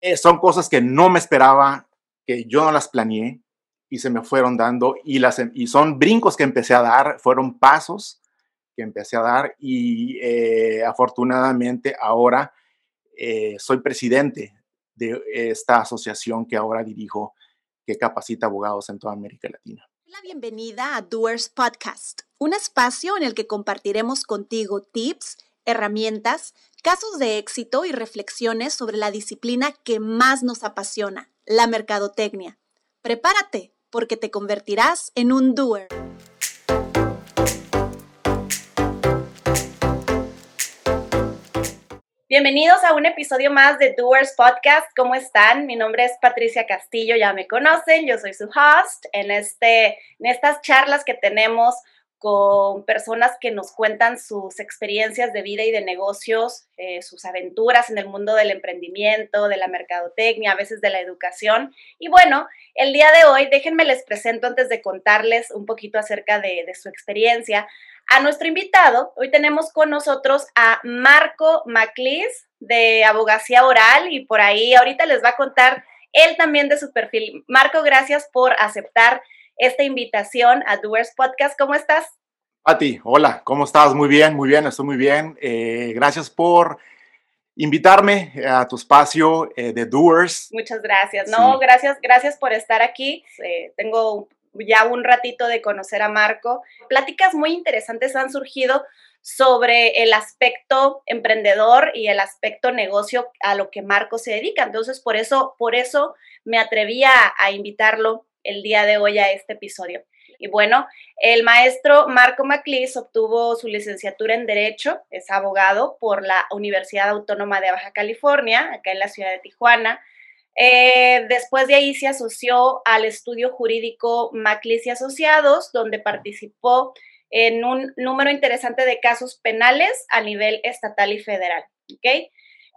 eh, son cosas que no me esperaba, que yo no las planeé y se me fueron dando y, las, y son brincos que empecé a dar, fueron pasos que empecé a dar y eh, afortunadamente ahora eh, soy presidente de esta asociación que ahora dirijo, que capacita abogados en toda América Latina. La bienvenida a Doers Podcast, un espacio en el que compartiremos contigo tips, herramientas, casos de éxito y reflexiones sobre la disciplina que más nos apasiona, la mercadotecnia. Prepárate, porque te convertirás en un doer. Bienvenidos a un episodio más de Doers Podcast. ¿Cómo están? Mi nombre es Patricia Castillo, ya me conocen, yo soy su host en, este, en estas charlas que tenemos con personas que nos cuentan sus experiencias de vida y de negocios, eh, sus aventuras en el mundo del emprendimiento, de la mercadotecnia, a veces de la educación. Y bueno, el día de hoy, déjenme les presento antes de contarles un poquito acerca de, de su experiencia a nuestro invitado. Hoy tenemos con nosotros a Marco Maclis de Abogacía Oral y por ahí ahorita les va a contar él también de su perfil. Marco, gracias por aceptar esta invitación a Doers Podcast. ¿Cómo estás? Pati, hola, ¿cómo estás? Muy bien, muy bien, estoy muy bien. Eh, gracias por invitarme a tu espacio eh, de Doers. Muchas gracias. No, gracias, gracias por estar aquí. Eh, tengo ya un ratito de conocer a Marco. Pláticas muy interesantes han surgido sobre el aspecto emprendedor y el aspecto negocio a lo que Marco se dedica. Entonces, por eso, por eso me atreví a invitarlo el día de hoy a este episodio. Y bueno, el maestro Marco Maclis obtuvo su licenciatura en Derecho, es abogado por la Universidad Autónoma de Baja California, acá en la ciudad de Tijuana. Eh, después de ahí se asoció al estudio jurídico Maclis y Asociados, donde participó en un número interesante de casos penales a nivel estatal y federal. ¿okay?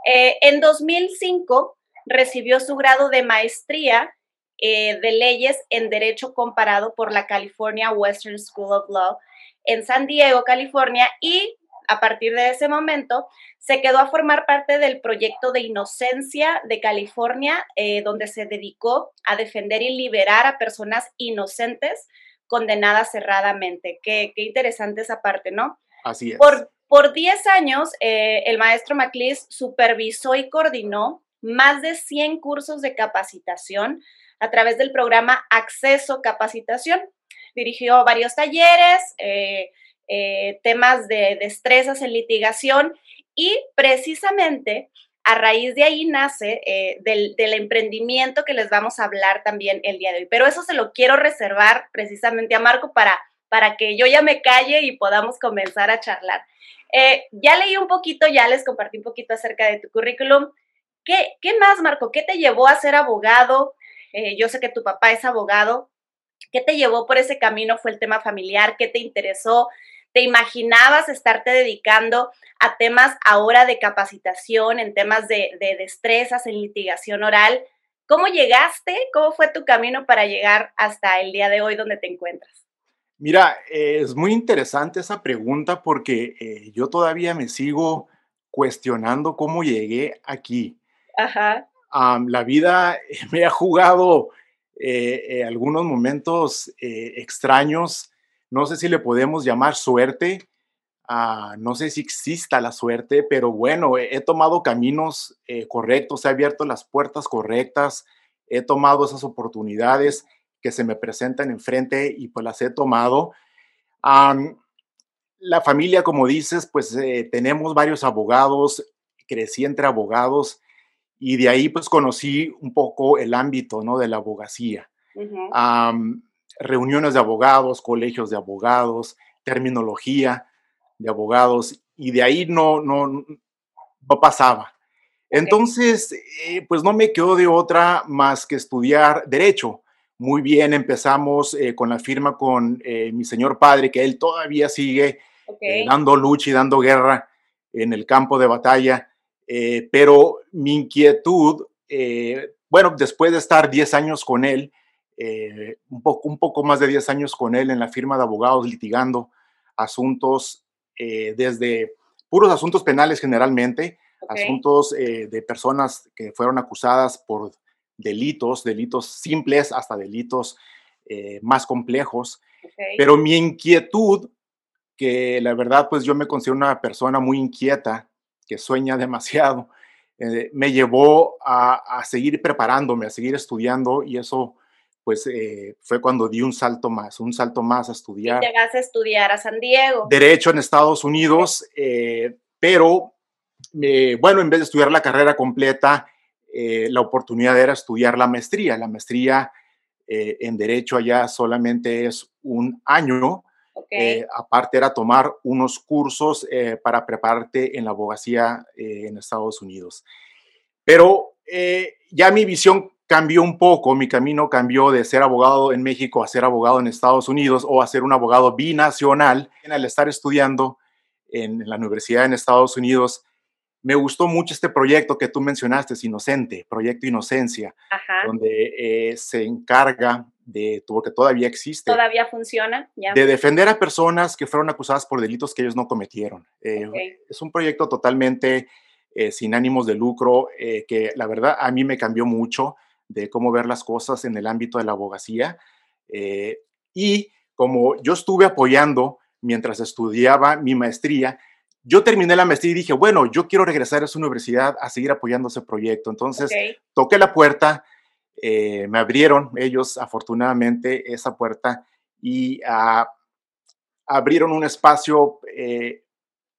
Eh, en 2005 recibió su grado de maestría eh, de leyes en derecho comparado por la California Western School of Law en San Diego, California, y a partir de ese momento se quedó a formar parte del proyecto de inocencia de California, eh, donde se dedicó a defender y liberar a personas inocentes condenadas cerradamente. Qué, qué interesante esa parte, ¿no? Así es. Por, por 10 años, eh, el maestro Maclis supervisó y coordinó más de 100 cursos de capacitación a través del programa Acceso Capacitación. Dirigió varios talleres, eh, eh, temas de destrezas en litigación y precisamente a raíz de ahí nace eh, del, emprendimiento que les vamos a hablar también el día de hoy. Pero eso se lo quiero reservar precisamente a Marco para, para que yo ya me calle y podamos comenzar a charlar. ya leí un poquito, ya les compartí un poquito acerca de tu currículum. ¿Qué, ¿Qué, más, Marco? ¿Qué te llevó a ser abogado? Eh, yo sé que tu papá es abogado. ¿Qué te llevó por ese camino? ¿Fue el tema familiar? ¿Qué te interesó? ¿Te imaginabas estarte dedicando a temas ahora de capacitación, en temas de, destrezas, en litigación oral? ¿Cómo llegaste? ¿Cómo fue tu camino para llegar hasta el día de hoy donde te encuentras? Mira, es muy interesante esa pregunta porque eh, yo todavía me sigo cuestionando cómo llegué aquí. Ajá la vida me ha jugado eh, eh, algunos momentos eh, extraños. No sé si le podemos llamar suerte. Ah, no sé si exista la suerte, pero bueno, he, tomado caminos correctos, he abierto las puertas correctas, he tomado esas oportunidades que se me presentan enfrente y pues las he tomado. la familia, como dices, pues tenemos varios abogados, crecí entre abogados y de ahí pues conocí un poco el ámbito ¿no? de la abogacía. reuniones de abogados, colegios de abogados, terminología de abogados y de ahí no, no, no pasaba. Entonces, eh, pues no me quedó de otra más que estudiar derecho. Muy bien, empezamos eh, con la firma con eh, mi señor padre, que él todavía sigue dando lucha y dando guerra en el campo de batalla. Eh, pero mi inquietud, eh, bueno, después de estar 10 años con él, eh, un, poco, un poco más de 10 años con él en la firma de abogados litigando asuntos desde puros asuntos penales generalmente, asuntos de personas que fueron acusadas por delitos, delitos simples hasta delitos más complejos. Pero mi inquietud, que la verdad, pues yo me considero una persona muy inquieta, que sueña demasiado, eh, me llevó a, seguir preparándome, a seguir estudiando y eso pues eh, fue cuando di un salto más, un salto más a estudiar. Y llegaste a estudiar a San Diego. Derecho en Estados Unidos, eh, pero bueno, en vez de estudiar la carrera completa, la oportunidad era estudiar la maestría. La maestría en Derecho allá solamente es un año. Aparte era tomar unos cursos para prepararte en la abogacía en Estados Unidos. Pero ya mi visión cambió un poco, mi camino cambió de ser abogado en México a ser abogado en Estados Unidos o a ser un abogado binacional. Al estar estudiando en la universidad en Estados Unidos, me gustó mucho este proyecto que tú mencionaste, Inocente, Proyecto Inocencia, donde eh, se encarga de, porque todavía existe. Todavía funciona. De defender a personas que fueron acusadas por delitos que ellos no cometieron. Eh, es un proyecto totalmente eh, sin ánimos de lucro, que la verdad a mí me cambió mucho de cómo ver las cosas en el ámbito de la abogacía. Eh, y como yo estuve apoyando mientras estudiaba mi maestría, yo terminé la maestría y dije, bueno, yo quiero regresar a esa universidad a seguir apoyando ese proyecto. Entonces, toqué la puerta, eh, me abrieron ellos afortunadamente esa puerta y ah, abrieron un espacio eh,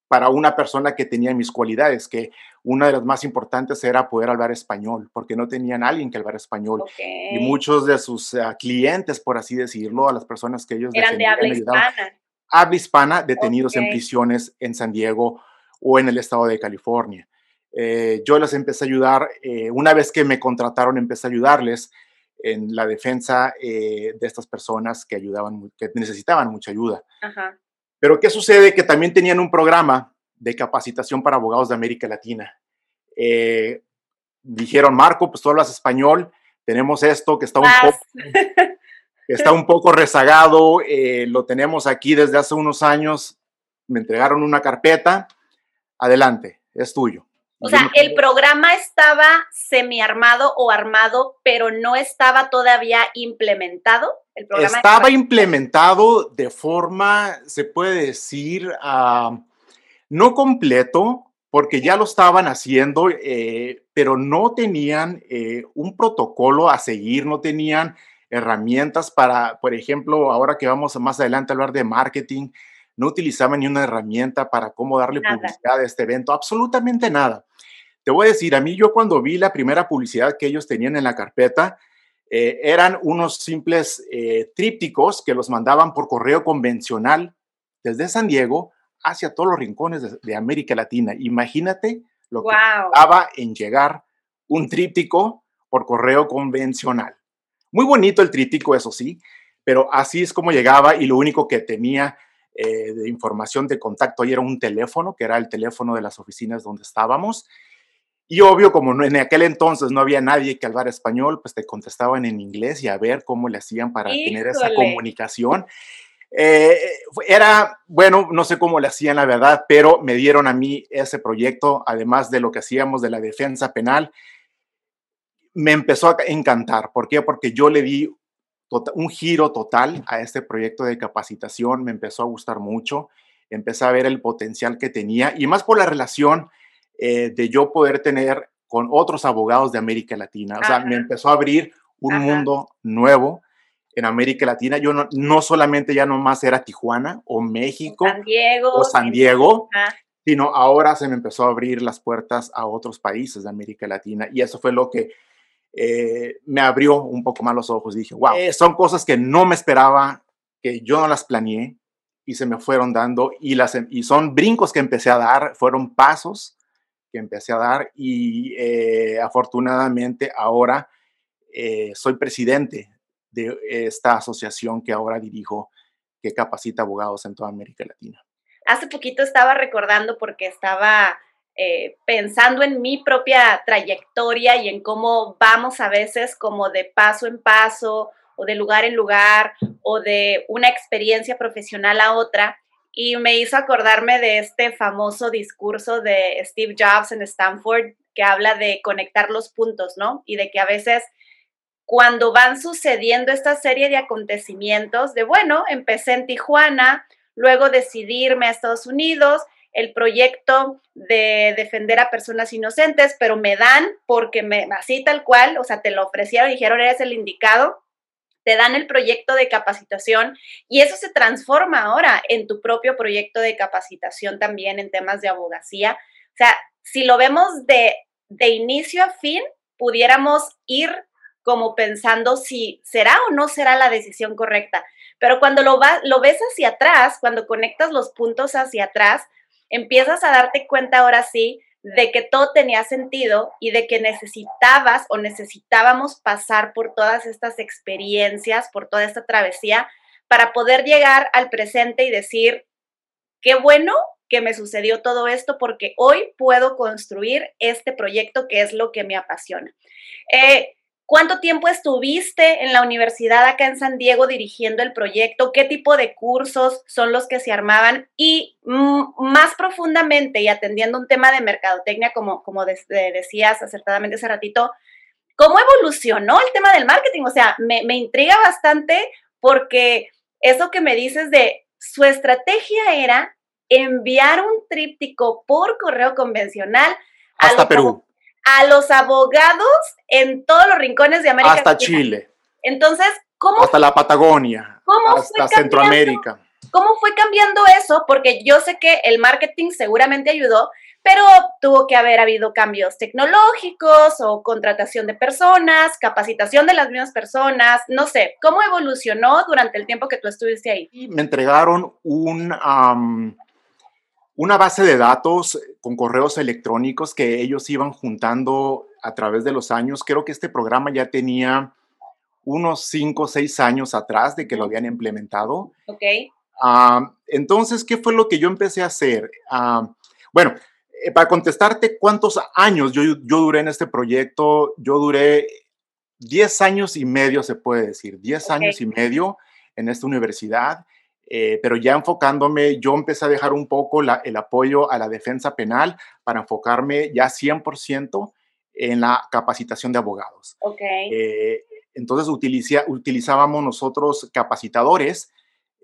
para una persona que tenía mis cualidades, que una de las más importantes era poder hablar español, porque no tenían alguien que hablar español. Y muchos de sus ah, clientes, por así decirlo, a las personas que ellos eran de habla hispana. Habla hispana, detenidos en prisiones en San Diego o en el estado de California. Eh, yo les empecé a ayudar, eh, una vez que me contrataron, empecé a ayudarles en la defensa eh, de estas personas que ayudaban, que necesitaban mucha ayuda. Ajá. Pero ¿qué sucede? Que también tenían un programa de capacitación para abogados de América Latina. Eh, dijeron, Marco, pues tú hablas español, tenemos esto que está un, poco, está un poco rezagado, eh, lo tenemos aquí desde hace unos años, me entregaron una carpeta, adelante, es tuyo. O sea, el programa estaba semi-armado o armado, pero no estaba todavía implementado. El programa estaba implementado de forma, se puede decir, ah, no completo, porque ya lo estaban haciendo, eh, pero no tenían eh, un protocolo a seguir, no tenían herramientas para, por ejemplo, ahora que vamos más adelante a hablar de marketing, no utilizaban ni una herramienta para cómo darle publicidad a este evento, absolutamente nada. Te voy a decir, a mí yo cuando vi la primera publicidad que ellos tenían en la carpeta, eh, eran unos simples eh, trípticos que los mandaban por correo convencional desde San Diego hacia todos los rincones de, América Latina. Imagínate lo que estaba en llegar un tríptico por correo convencional. Muy bonito el tríptico, eso sí, pero así es como llegaba y lo único que tenía eh, de información de contacto ahí era un teléfono, que era el teléfono de las oficinas donde estábamos y obvio, como en aquel entonces no había nadie que hablara español, pues te contestaban en inglés y a ver cómo le hacían para tener esa comunicación. Eh, era, bueno, no sé cómo le hacían la verdad, pero me dieron a mí ese proyecto, además de lo que hacíamos de la defensa penal. Me empezó a encantar. ¿Por qué? Porque yo le di un giro total a este proyecto de capacitación, me empezó a gustar mucho, empecé a ver el potencial que tenía y más por la relación eh, de yo poder tener con otros abogados de América Latina. O sea, me empezó a abrir un mundo nuevo en América Latina. Yo no, solamente ya nomás era Tijuana o México San Diego, o San Diego, sino ahora se me empezó a abrir las puertas a otros países de América Latina. Y eso fue lo que eh, me abrió un poco más los ojos. Dije, wow, eh, son cosas que no me esperaba, que yo no las planeé y se me fueron dando. Y, las, y son brincos que empecé a dar, fueron pasos que empecé a dar y eh, afortunadamente ahora soy presidente de esta asociación que ahora dirijo, que capacita abogados en toda América Latina. Hace poquito estaba recordando porque estaba eh, pensando en mi propia trayectoria y en cómo vamos a veces como de paso en paso o de lugar en lugar o de una experiencia profesional a otra y me hizo acordarme de este famoso discurso de Steve Jobs en Stanford que habla de conectar los puntos, ¿no? Y de que a veces cuando van sucediendo esta serie de acontecimientos, de bueno, empecé en Tijuana, luego decidí irme a Estados Unidos, el proyecto de defender a personas inocentes, pero me dan porque me, así tal cual, o sea, te lo ofrecieron dijeron, eres el indicado, te dan el proyecto de capacitación y eso se transforma ahora en tu propio proyecto de capacitación también en temas de abogacía. O sea, si lo vemos de, de inicio a fin, pudiéramos ir como pensando si será o no será la decisión correcta. Pero cuando lo, va, lo ves hacia atrás, cuando conectas los puntos hacia atrás, empiezas a darte cuenta ahora sí de que todo tenía sentido y de que necesitabas o necesitábamos pasar por todas estas experiencias, por toda esta travesía, para poder llegar al presente y decir, qué bueno que me sucedió todo esto porque hoy puedo construir este proyecto que es lo que me apasiona. Eh, ¿Cuánto tiempo estuviste en la universidad acá en San Diego dirigiendo el proyecto? ¿Qué tipo de cursos son los que se armaban? Y mm, más profundamente y atendiendo un tema de mercadotecnia, como, como decías acertadamente hace ratito, ¿cómo evolucionó el tema del marketing? O sea, me, me intriga bastante porque eso que me dices de su estrategia era enviar un tríptico por correo convencional hasta Perú a los abogados en todos los rincones de América. Hasta Chile. Entonces, ¿cómo? Hasta la Patagonia. hasta Centroamérica. ¿Cómo fue cambiando eso? Porque yo sé que el marketing seguramente ayudó, pero tuvo que haber habido cambios tecnológicos o contratación de personas, capacitación de las mismas personas, no sé, ¿cómo evolucionó durante el tiempo que tú estuviste ahí? Me entregaron un, una base de datos con correos electrónicos que ellos iban juntando a través de los años. Creo que este programa ya tenía unos 5 o 6 años atrás de que lo habían implementado. Ok. Ah, entonces, ¿qué fue lo que yo empecé a hacer? Ah, bueno, eh, para contestarte cuántos años yo, yo duré en este proyecto, yo duré 10 años y medio, se puede decir, 10 años y medio en esta universidad. Eh, pero ya enfocándome, yo empecé a dejar un poco el apoyo a la defensa penal para enfocarme ya 100% en la capacitación de abogados. Okay. Eh, entonces utilizábamos nosotros capacitadores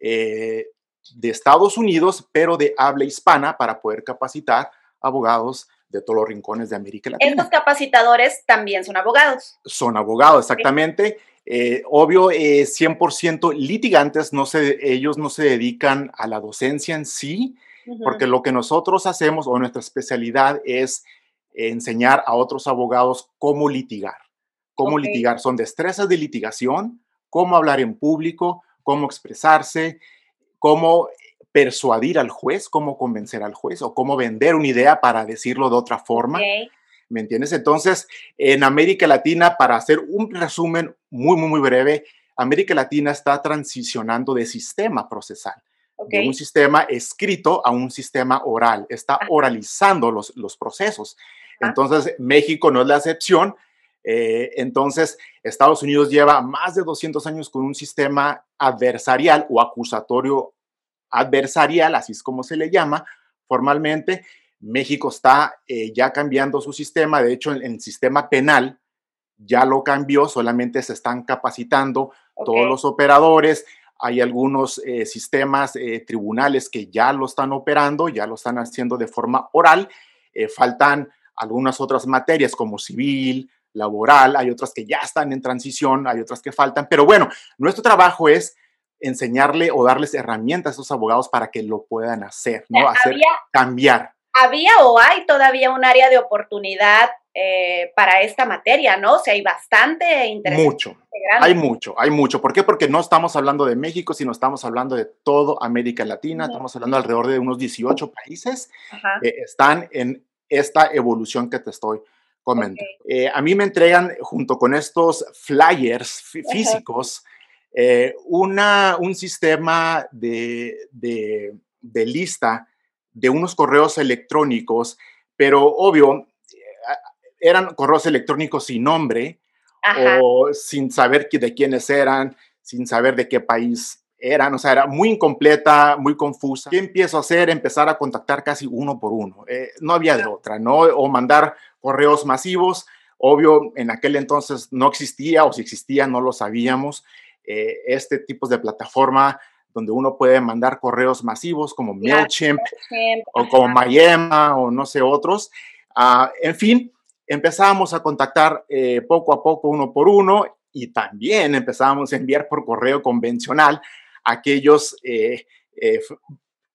eh, de Estados Unidos, pero de habla hispana para poder capacitar abogados de todos los rincones de América Latina. Estos capacitadores también son abogados. Son abogados, exactamente. Eh, obvio, eh, 100% litigantes, no se, ellos no se dedican a la docencia en sí, porque lo que nosotros hacemos o nuestra especialidad es enseñar a otros abogados cómo litigar. Cómo litigar. Son destrezas de litigación, cómo hablar en público, cómo expresarse, cómo persuadir al juez, cómo convencer al juez o cómo vender una idea para decirlo de otra forma. ¿Me entiendes? Entonces, en América Latina, para hacer un resumen muy, muy, muy breve, América Latina está transicionando de sistema procesal, de un sistema escrito a un sistema oral, está oralizando los, los procesos. Entonces, México no es la excepción. Eh, entonces, Estados Unidos lleva más de 200 años con un sistema adversarial o acusatorio adversarial, así es como se le llama formalmente, México está eh, ya cambiando su sistema, de hecho, en el sistema penal ya lo cambió, solamente se están capacitando todos los operadores, hay algunos eh, sistemas eh, tribunales que ya lo están operando, ya lo están haciendo de forma oral, faltan algunas otras materias como civil, laboral, hay otras que ya están en transición, hay otras que faltan, pero bueno, nuestro trabajo es enseñarle o darles herramientas a esos abogados para que lo puedan hacer, ¿no? Hacer, cambiar había o hay todavía un área de oportunidad eh, para esta materia, ¿no? O sea, hay bastante interés. Mucho, hay mucho, hay mucho. ¿Por qué? Porque no estamos hablando de México, sino estamos hablando de todo América Latina, estamos hablando alrededor de unos 18 países que están en esta evolución que te estoy comentando. Eh, a mí me entregan, junto con estos flyers físicos, eh, una, un sistema de, de, de lista de unos correos electrónicos, pero obvio, eran correos electrónicos sin nombre o sin saber de quiénes eran, sin saber de qué país eran, o sea, era muy incompleta, muy confusa. ¿Qué empiezo a hacer? Empezar a contactar casi uno por uno. Eh, no había de otra, ¿no? O mandar correos masivos. Obvio, en aquel entonces no existía, o si existía, no lo sabíamos. Eh, este tipo de plataforma donde uno puede mandar correos masivos como MailChimp o como Mayema o no sé otros. Ah, en fin, empezamos a contactar eh, poco a poco uno por uno y también empezamos a enviar por correo convencional aquellos eh, eh,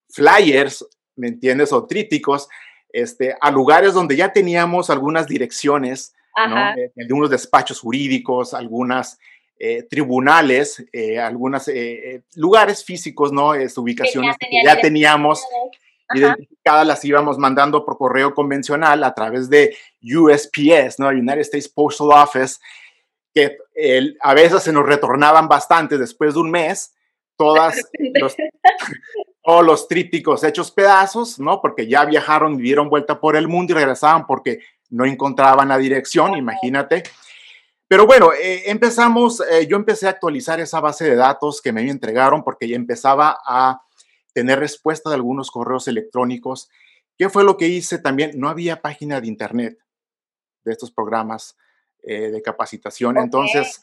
flyers, ¿me entiendes? O tríticos, este, a lugares donde ya teníamos algunas direcciones, de, unos despachos jurídicos, algunas eh, tribunales, algunos lugares físicos, ¿no? Es, ubicaciones que ya, teníamos identificadas, las íbamos mandando por correo convencional a través de USPS, ¿no? United States Postal Office, que a veces se nos retornaban bastante después de un mes, todas los, todos los trípticos hechos pedazos, ¿no? Porque ya viajaron y dieron vuelta por el mundo y regresaban porque no encontraban la dirección, imagínate. Pero bueno, eh, empezamos, eh, yo empecé a actualizar esa base de datos que me entregaron porque ya empezaba a tener respuesta de algunos correos electrónicos. ¿Qué fue lo que hice también? No había página de internet de estos programas eh, de capacitación. Entonces,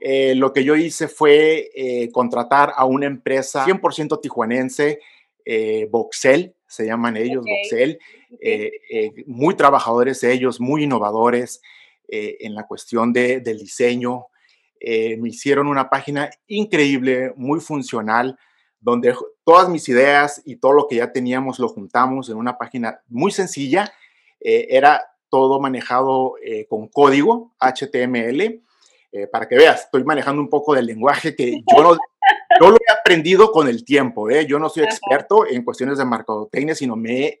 eh, lo que yo hice fue eh, contratar a una empresa 100% tijuanense, eh, Voxel, se llaman ellos, Voxel, muy trabajadores ellos, muy innovadores en la cuestión del diseño. me hicieron una página increíble, muy funcional, donde todas mis ideas y todo lo que ya teníamos lo juntamos en una página muy sencilla. era todo manejado con código HTML eh, para que veas, estoy manejando un poco del lenguaje que yo no, lo he aprendido con el tiempo, ¿eh? yo no soy experto en cuestiones de mercadotecnia, sino me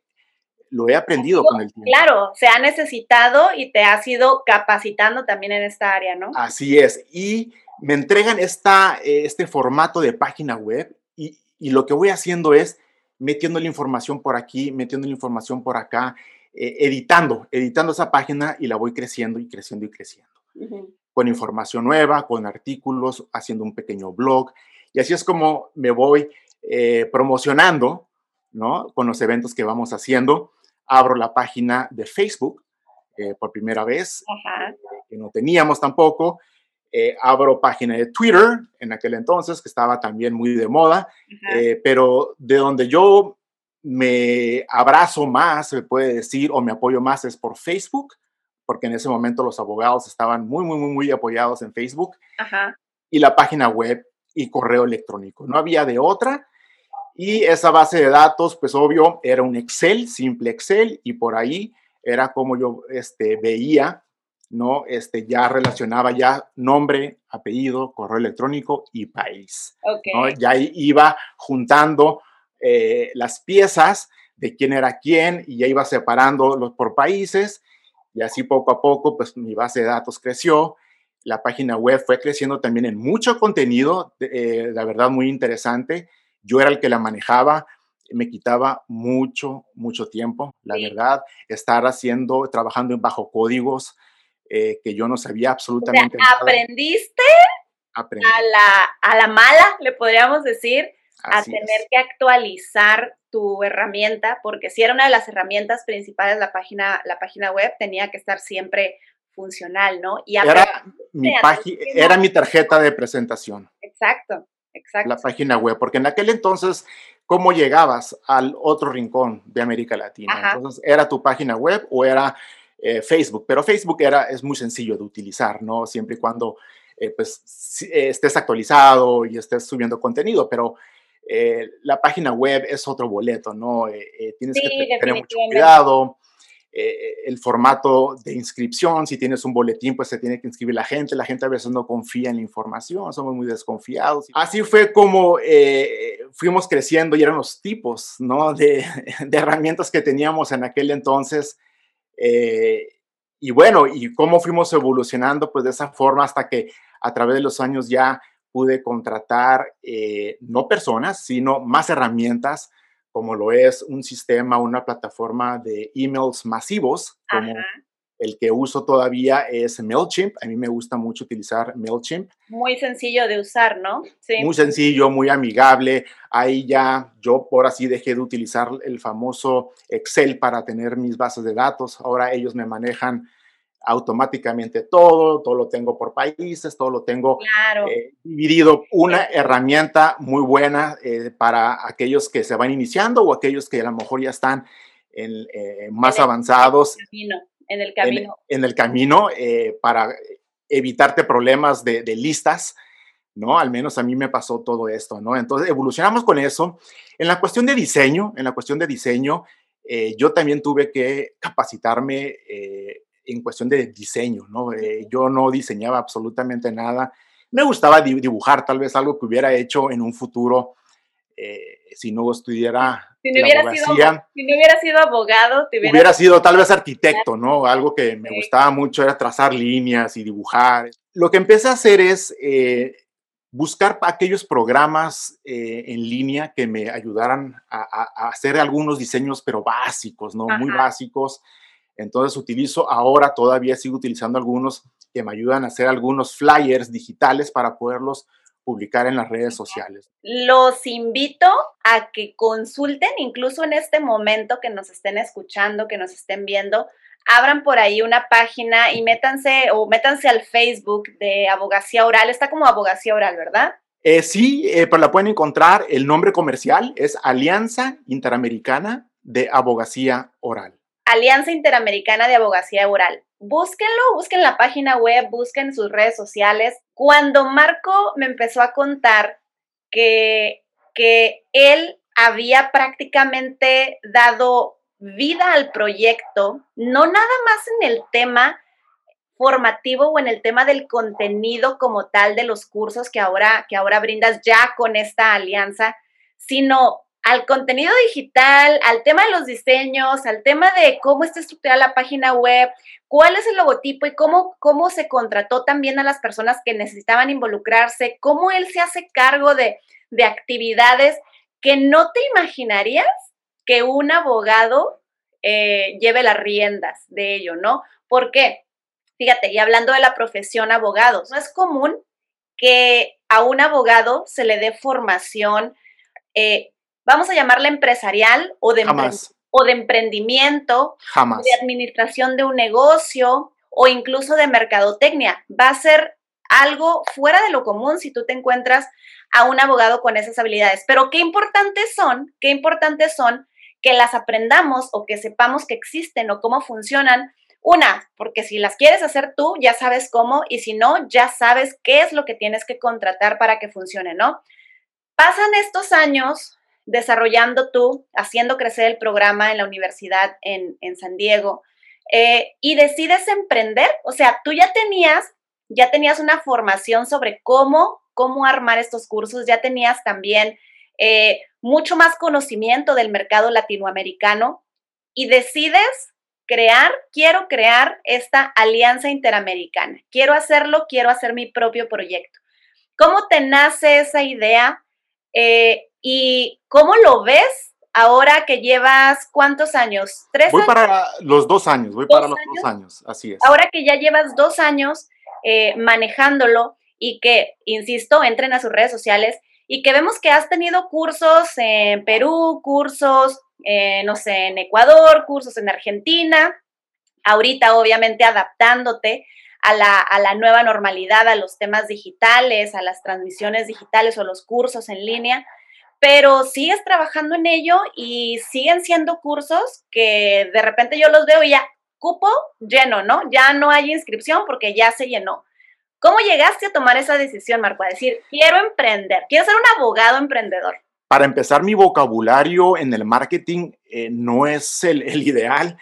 lo he aprendido con el tiempo. Claro, se ha necesitado y te has ido capacitando también en esta área, ¿no? Así es, y me entregan esta, eh, este formato de página web y, y, lo que voy haciendo es metiendo la información por aquí, metiendo la información por acá, eh, editando, editando esa página y la voy creciendo y creciendo y creciendo con información nueva, con artículos, haciendo un pequeño blog. Y así es como me voy eh, promocionando, ¿no? Con los eventos que vamos haciendo. Abro la página de Facebook eh, por primera vez, que no teníamos tampoco. Eh, abro página de Twitter en aquel entonces, que estaba también muy de moda, pero de donde yo me abrazo más, se puede decir, o me apoyo más es por Facebook porque en ese momento los abogados estaban muy, muy, muy, muy apoyados en Facebook. Y la página web y correo electrónico. No había de otra. Y esa base de datos, pues obvio, era un Excel, simple Excel, y por ahí era como yo este, veía, ¿no? Este, ya relacionaba ya nombre, apellido, correo electrónico y país. Ya iba juntando eh, las piezas de quién era quién y ya iba separando los por países y así poco a poco, pues mi base de datos creció, la página web fue creciendo también en mucho contenido, eh, la verdad muy interesante. Yo era el que la manejaba, me quitaba mucho, mucho tiempo, la verdad, estar haciendo, trabajando bajo códigos eh, que yo no sabía absolutamente ¿Aprendiste? A la, a la mala, le podríamos decir, a tener que actualizar tu herramienta, porque si era una de las herramientas principales la página, la página web, tenía que estar siempre funcional, ¿no? Y era, mi era mi tarjeta de presentación. Exacto, exacto. La página web, porque en aquel entonces, ¿cómo llegabas al otro rincón de América Latina? Entonces, ¿era tu página web o era eh, Facebook? Pero Facebook era, es muy sencillo de utilizar, ¿no? Siempre y cuando eh, pues, estés actualizado y estés subiendo contenido, pero eh, la página web es otro boleto, ¿no? Eh, eh, tienes que tener mucho cuidado. El formato de inscripción, si tienes un boletín, pues se tiene que inscribir la gente. La gente a veces no confía en la información, somos muy desconfiados. Así fue como fuimos creciendo y eran los tipos, ¿no? De, herramientas que teníamos en aquel entonces. y bueno, y cómo fuimos evolucionando, pues de esa forma hasta que a través de los años ya pude contratar eh, no personas, sino más herramientas, como lo es un sistema, una plataforma de emails masivos, como el que uso todavía es MailChimp. A mí me gusta mucho utilizar MailChimp. Muy sencillo de usar, ¿no? Sí. Muy sencillo, muy amigable. Ahí ya yo por así dejé de utilizar el famoso Excel para tener mis bases de datos. Ahora ellos me manejan automáticamente todo, todo lo tengo por países, todo lo tengo eh, dividido. Una herramienta muy buena eh, para aquellos que se van iniciando o aquellos que a lo mejor ya están en, eh, más avanzados en el camino. En, el camino eh, para evitarte problemas de, listas, ¿no? Al menos a mí me pasó todo esto, ¿no? Entonces evolucionamos con eso. En la cuestión de diseño, en la cuestión de diseño, eh, yo también tuve que capacitarme eh, en cuestión de diseño, ¿no? yo no diseñaba absolutamente nada. Me gustaba dibujar tal vez algo que hubiera hecho en un futuro si no estudiara si no, hubiera sido, si no hubiera sido abogado, te hubiera, sido tal vez arquitecto, ¿no? Algo que me gustaba mucho era trazar líneas y dibujar. Lo que empecé a hacer es eh, buscar aquellos programas eh, en línea que me ayudaran a, hacer algunos diseños, pero básicos, ¿no? Muy básicos. Entonces utilizo ahora, todavía sigo utilizando algunos que me ayudan a hacer algunos flyers digitales para poderlos publicar en las redes sociales. Los invito a que consulten, incluso en este momento que nos estén escuchando, que nos estén viendo, abran por ahí una página y métanse o métanse al Facebook de Abogacía Oral. Está como Abogacía Oral, ¿verdad? Eh, sí, eh, pero la pueden encontrar. El nombre comercial es Alianza Interamericana de Abogacía Oral. Alianza Interamericana de Abogacía Oral búsquenlo, busquen la página web, busquen sus redes sociales. Cuando Marco me empezó a contar que, que él había prácticamente dado vida al proyecto, no nada más en el tema formativo o en el tema del contenido como tal de los cursos que ahora, que ahora brindas ya con esta alianza, sino al contenido digital, al tema de los diseños, al tema de cómo está estructurada la página web, cuál es el logotipo y cómo, cómo se contrató también a las personas que necesitaban involucrarse, cómo él se hace cargo de, actividades que no te imaginarías que un abogado eh, lleve las riendas de ello, ¿no? ¿Por qué? Fíjate, y hablando de la profesión abogados, no es común que a un abogado se le dé formación eh, vamos a llamarla empresarial o de, o de emprendimiento, Jamás. de administración de un negocio o incluso de mercadotecnia. Va a ser algo fuera de lo común si tú te encuentras a un abogado con esas habilidades. Pero qué importantes son, qué importantes son que las aprendamos o que sepamos que existen o cómo funcionan. Una, porque si las quieres hacer tú, ya sabes cómo, y si no, ya sabes qué es lo que tienes que contratar para que funcione, ¿no? Pasan estos años, desarrollando tú, haciendo crecer el programa en la universidad en, San Diego, eh, y decides emprender, o sea, tú ya tenías, ya tenías una formación sobre cómo, cómo armar estos cursos, ya tenías también eh, mucho más conocimiento del mercado latinoamericano y decides crear, quiero crear esta alianza interamericana, quiero hacerlo, quiero hacer mi propio proyecto. ¿Cómo te nace esa idea? Eh, ¿Y cómo lo ves ahora que llevas cuántos años? ¿Tres voy para los dos años, voy para los dos años, así es. Ahora que ya llevas dos años eh, manejándolo y que, insisto, entren a sus redes sociales y que vemos que has tenido cursos en Perú, cursos, eh, no sé, en Ecuador, cursos en Argentina, ahorita obviamente adaptándote a la, a la, nueva normalidad, a los temas digitales, a las transmisiones digitales o los cursos en línea pero sigues trabajando en ello y siguen siendo cursos que de repente yo los veo y ya, cupo lleno, ¿no? Ya no hay inscripción porque ya se llenó. ¿Cómo llegaste a tomar esa decisión, Marco? A decir, quiero emprender, quiero ser un abogado emprendedor. Para empezar, mi vocabulario en el marketing eh, no es el, ideal.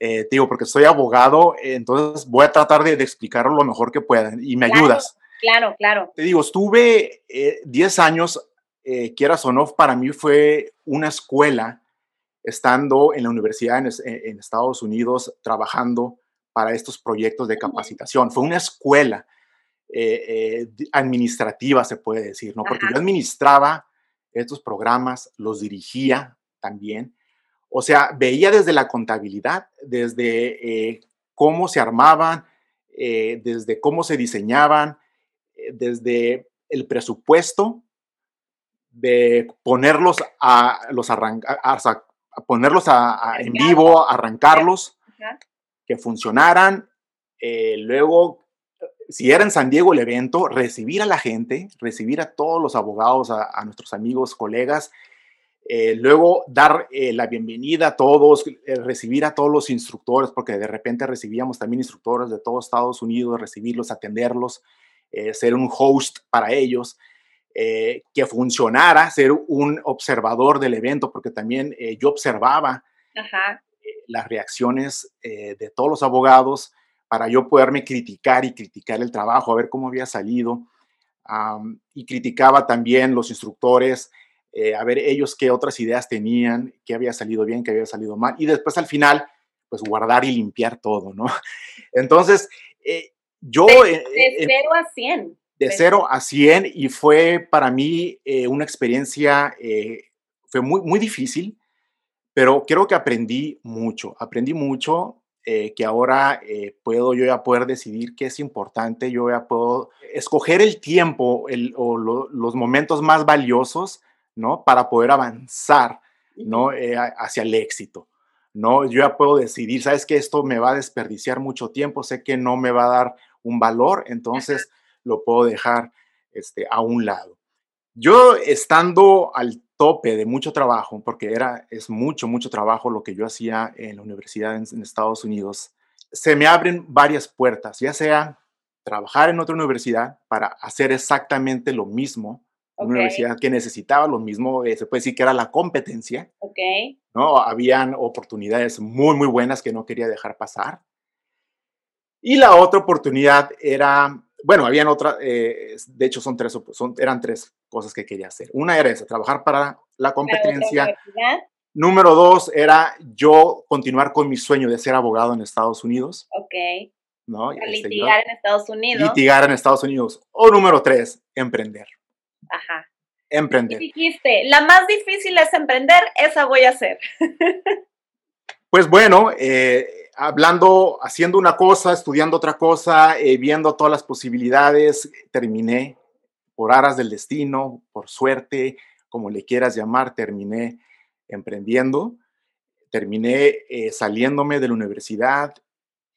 Eh, digo, porque soy abogado, entonces voy a tratar de, explicarlo lo mejor que pueda y me ayudas. Claro, claro. Te digo, estuve 10 eh, años eh, quieras o no, para mí fue una escuela estando en la universidad en, Estados Unidos trabajando para estos proyectos de capacitación. Fue una escuela eh, eh, administrativa, se puede decir, ¿no? Porque yo administraba estos programas, los dirigía también. O sea, veía desde la contabilidad, desde cómo se armaban, eh, desde cómo se diseñaban, eh, desde el presupuesto, de ponerlos a los ponerlos en vivo, arrancarlos, que funcionaran, eh, luego si era en San Diego el evento, recibir a la gente, recibir a todos los abogados, a, nuestros amigos, colegas, eh, luego dar eh, la bienvenida a todos, eh, recibir a todos los instructores, porque de repente recibíamos también instructores de todos Estados Unidos, recibirlos, atenderlos, ser un host para ellos, que funcionara, ser un observador del evento, porque también yo observaba las reacciones de todos los abogados, para yo poderme criticar y criticar el trabajo, a ver cómo había salido. y criticaba también los instructores, eh, a ver ellos qué otras ideas tenían, qué había salido bien, qué había salido mal. Y después al final, pues guardar y limpiar todo, ¿no? Entonces, eh, yo... De, de, cero a 100. De cero a 100 y fue para mí eh, una experiencia, fue muy, muy difícil, pero creo que aprendí mucho, aprendí mucho eh, que ahora eh, puedo yo ya poder decidir qué es importante, yo ya puedo escoger el tiempo o los momentos más valiosos, ¿no? Para poder avanzar, ¿no? Eh, hacia el éxito, ¿no? Yo ya puedo decidir, sabes que esto me va a desperdiciar mucho tiempo, sé que no me va a dar un valor, entonces lo puedo dejar este, a un lado. Yo estando al tope de mucho trabajo, porque era, es mucho, mucho trabajo lo que yo hacía en la universidad en, Estados Unidos, se me abren varias puertas, ya sea trabajar en otra universidad para hacer exactamente lo mismo, una universidad que necesitaba lo mismo, eh, se puede decir que era la competencia, okay. ¿no? Habían oportunidades muy, muy buenas que no quería dejar pasar. Y la otra oportunidad era bueno, habían otras, eh, de hecho son tres, son, eran tres cosas que quería hacer. Una era esa, trabajar para la competencia. Número dos era yo continuar con mi sueño de ser abogado en Estados Unidos. Ok. ¿no? Este, litigar en Estados Unidos. Litigar en Estados Unidos. O número tres, emprender. Ajá. Emprender. Y dijiste, la más difícil es emprender, esa voy a hacer. pues bueno, eh, hablando, haciendo una cosa, estudiando otra cosa, eh, viendo todas las posibilidades, terminé por aras del destino, por suerte, como le quieras llamar, terminé emprendiendo, terminé eh, saliéndome de la universidad,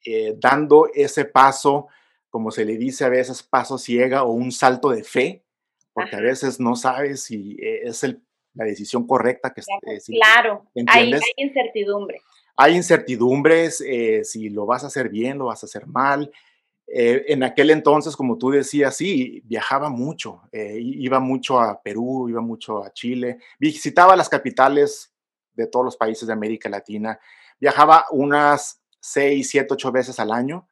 eh, dando ese paso, como se le dice a veces, paso ciega o un salto de fe, porque a veces no sabes si es la decisión correcta que Claro, hay incertidumbre hay incertidumbres eh, si lo vas a hacer bien, lo vas a hacer mal. Eh, en aquel entonces, como tú decías, sí, viajaba mucho, eh, iba mucho a Perú, iba mucho a Chile, visitaba las capitales de todos los países de América Latina, viajaba unas seis, siete, ocho veces al año.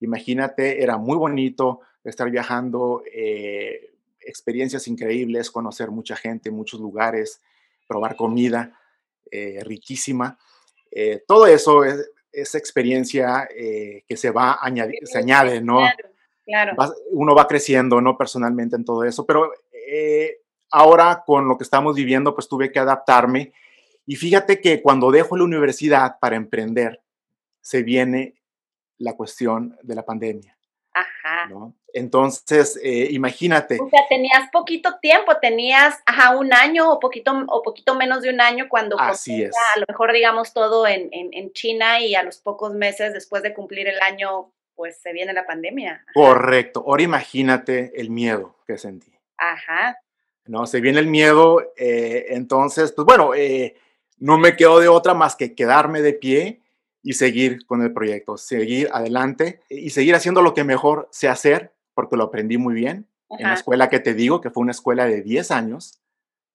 Imagínate, era muy bonito estar viajando, experiencias increíbles, conocer mucha gente, muchos lugares, probar comida riquísima. Eh, todo eso es, experiencia eh, que se va a se añade, ¿no? Claro, uno va creciendo, ¿no? Personalmente en todo eso, pero eh, ahora con lo que estamos viviendo, pues tuve que adaptarme. Y fíjate que cuando dejo la universidad para emprender, se viene la cuestión de la pandemia. Ajá. Entonces, eh, imagínate. O sea, tenías poquito tiempo, tenías, ajá, un año o poquito, o poquito menos de un año cuando Así es. a lo mejor digamos todo en, en, China y a los pocos meses después de cumplir el año, pues se viene la pandemia. Correcto. Ahora imagínate el miedo que sentí. Ajá. No, se viene el miedo, eh, entonces, pues bueno, eh, no me quedo de otra más que quedarme de pie y seguir con el proyecto, seguir adelante y seguir haciendo lo que mejor sé hacer, porque lo aprendí muy bien en la escuela que te digo, que fue una escuela de 10 años,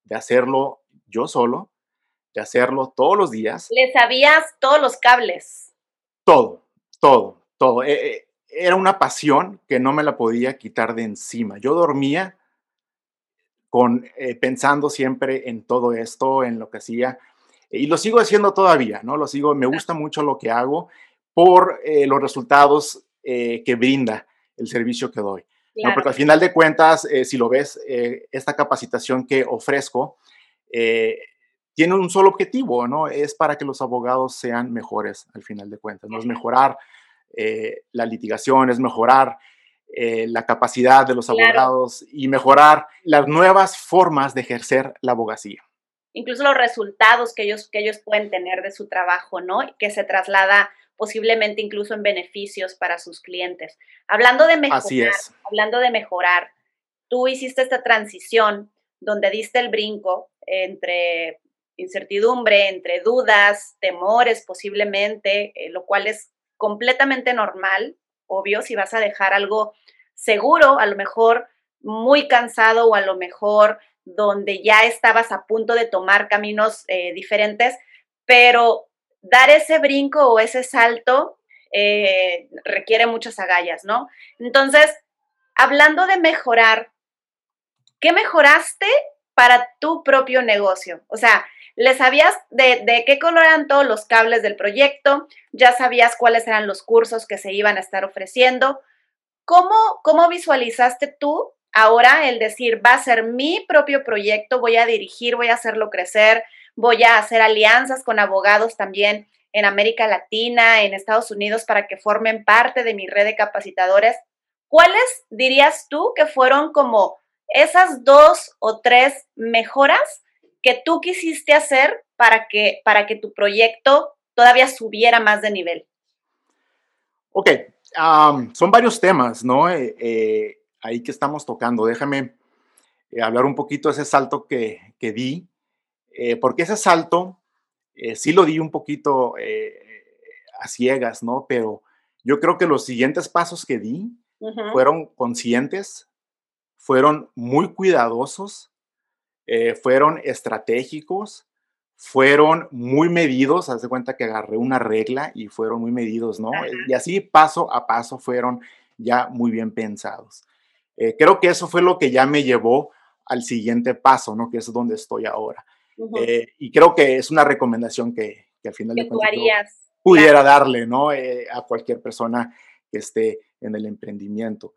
de hacerlo yo solo, de hacerlo todos los días. ¿Le sabías todos los cables? Todo, todo, todo. E, e, era una pasión que no me la podía quitar de encima. Yo dormía con, eh, pensando siempre en todo esto, en lo que hacía, y lo sigo haciendo todavía, ¿no? Lo sigo, me gusta mucho lo que hago por eh, los resultados eh, que brinda el servicio que doy. Porque al final de cuentas, eh, si lo ves, esta capacitación que ofrezco tiene un solo objetivo, ¿no? Es para que los abogados sean mejores al final de cuentas, ¿no? Es mejorar la litigación, es mejorar eh, la capacidad de los abogados y mejorar las nuevas formas de ejercer la abogacía. Incluso los resultados que ellos, que ellos pueden tener de su trabajo, ¿no? Que se traslada posiblemente incluso en beneficios para sus clientes. Hablando de mejorar, Así es. hablando de mejorar, tú hiciste esta transición donde diste el brinco entre incertidumbre, entre dudas, temores posiblemente, eh, lo cual es completamente normal, obvio, si vas a dejar algo seguro, a lo mejor muy cansado o a lo mejor donde ya estabas a punto de tomar caminos eh, diferentes, pero dar ese brinco o ese salto eh, requiere muchas agallas, ¿no? Entonces, hablando de mejorar, ¿qué mejoraste para tu propio negocio? O sea, le sabías de, qué color eran todos los cables del proyecto, ya sabías cuáles eran los cursos que se iban a estar ofreciendo. ¿Cómo, cómo visualizaste tú ahora el decir, va a ser mi propio proyecto, voy a dirigir, voy a hacerlo crecer, voy a hacer alianzas con abogados también en América Latina, en Estados Unidos, para que formen parte de mi red de capacitadores? ¿Cuáles dirías tú que fueron como esas dos o tres mejoras que tú quisiste hacer para que, para que tu proyecto todavía subiera más de nivel? Ok, son varios temas, ¿no? Eh, eh, ahí que estamos tocando. Déjame eh, hablar un poquito de ese salto que, que di, porque ese salto sí lo di un poquito a ciegas, ¿no? Pero yo creo que los siguientes pasos que di fueron conscientes, fueron muy cuidadosos eh, fueron estratégicos, fueron muy medidos, haz de cuenta que agarré una regla y fueron muy medidos, ¿no? Y así paso a paso fueron ya muy bien pensados. Eh, creo que eso fue lo que ya me llevó al siguiente paso, ¿no? Que es donde estoy ahora. Eh, y creo que es una recomendación que, al final de cuentas pudiera darle, ¿no? a cualquier persona que esté en el emprendimiento.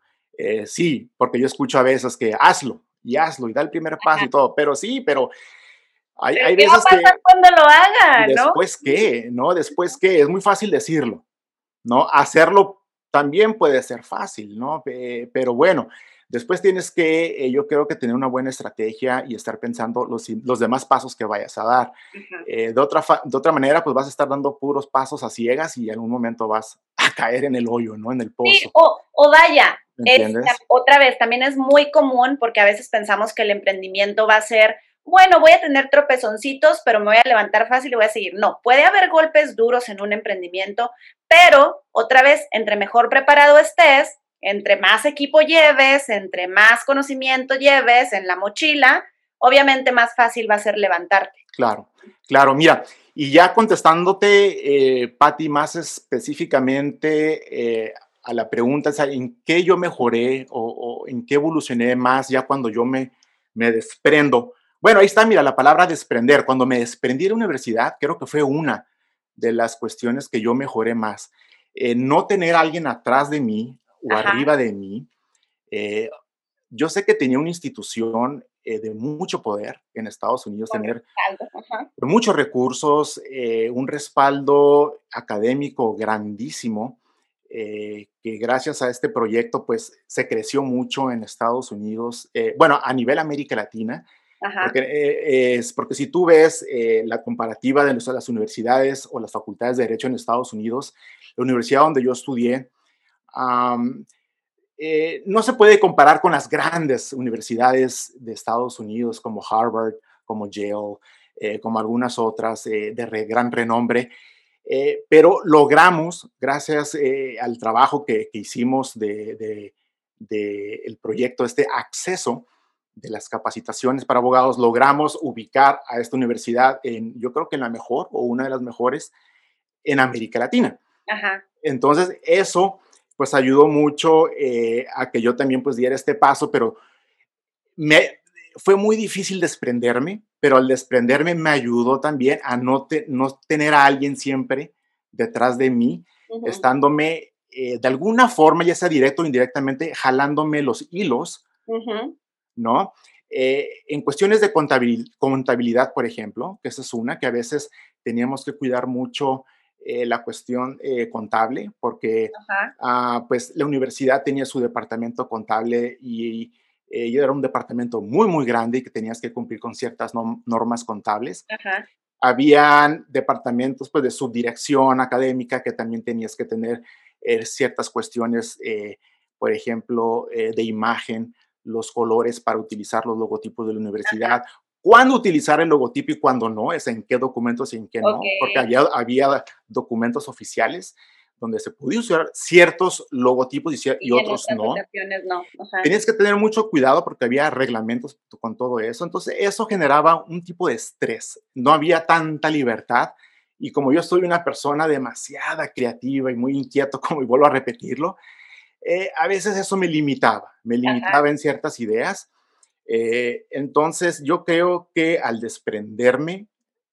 sí, porque yo escucho a veces que hazlo, y hazlo y da el primer paso y todo. Pero sí, pero hay, hay veces ¿qué va a pasar cuando lo haga? Después qué, ¿no? Después qué, es muy fácil decirlo, ¿no? Hacerlo también puede ser fácil, ¿no? Pero bueno, después tienes que, eh, yo creo que tener una buena estrategia y estar pensando los, los demás pasos que vayas a dar. Eh, de, otra de otra manera, pues vas a estar dando puros pasos a ciegas y en un momento vas a caer en el hoyo, ¿no? En el pozo. Sí, o, o vaya, otra vez, también es muy común porque a veces pensamos que el emprendimiento va a ser, bueno, voy a tener tropezoncitos, pero me voy a levantar fácil y voy a seguir. No, puede haber golpes duros en un emprendimiento, pero otra vez, entre mejor preparado estés, entre más equipo lleves, entre más conocimiento lleves en la mochila, obviamente más fácil va a ser levantarte. Claro, claro, mira, y ya contestándote, eh, más específicamente, eh, a la pregunta en qué yo mejoré o, en qué evolucioné más ya cuando yo me, me desprendo. Bueno, ahí está, mira, la palabra desprender. Cuando me desprendí de la universidad, creo que fue una de las cuestiones que yo mejoré más. Eh, no tener alguien atrás de mí o arriba de mí. Eh, yo sé que tenía una institución eh, de mucho poder en Estados Unidos, tener muchos recursos, un respaldo académico grandísimo eh, que gracias a este proyecto pues se creció mucho en Estados Unidos, eh, bueno, a nivel América Latina, porque, eh, es, porque si tú ves la comparativa de las universidades o las facultades de Derecho en Estados Unidos, la universidad donde yo estudié, no se puede comparar con las grandes universidades de Estados Unidos como Harvard, como Yale, como algunas otras de gran renombre. Eh, pero logramos, gracias eh, al trabajo que, hicimos del de, el proyecto, este acceso de las capacitaciones para abogados, logramos ubicar a esta universidad en, yo creo que en la mejor o una de las mejores en América Latina. Entonces, eso pues ayudó mucho eh, a que yo también pues diera este paso, pero me, fue muy difícil desprenderme, pero al desprenderme me ayudó también a no, no tener a alguien siempre detrás de mí, estándome eh, de alguna forma, ya sea directo o indirectamente, jalándome los hilos, ¿no? Eh, en cuestiones de contabilidad, por ejemplo, que esa es una, que a veces teníamos que cuidar mucho eh, la cuestión eh, contable, porque ah, pues la universidad tenía su departamento contable y eh, era un departamento muy, muy grande y que tenías que cumplir con ciertas normas contables. Habían departamentos pues, de subdirección académica que también tenías que tener ciertas cuestiones, por ejemplo, de imagen, los colores para utilizar los logotipos de la universidad, cuándo utilizar el logotipo y cuándo no, es en qué documentos y en qué no, porque había, había documentos oficiales donde se podía usar ciertos logotipos y, otros no. no. Tenías que tener mucho cuidado porque había reglamentos con todo eso. Entonces, eso generaba un tipo de estrés. No había tanta libertad. Y como yo soy una persona demasiada creativa y muy inquieto, como y vuelvo a repetirlo, eh, a veces eso me limitaba, me limitaba en ciertas ideas. Eh, entonces, yo creo que al desprenderme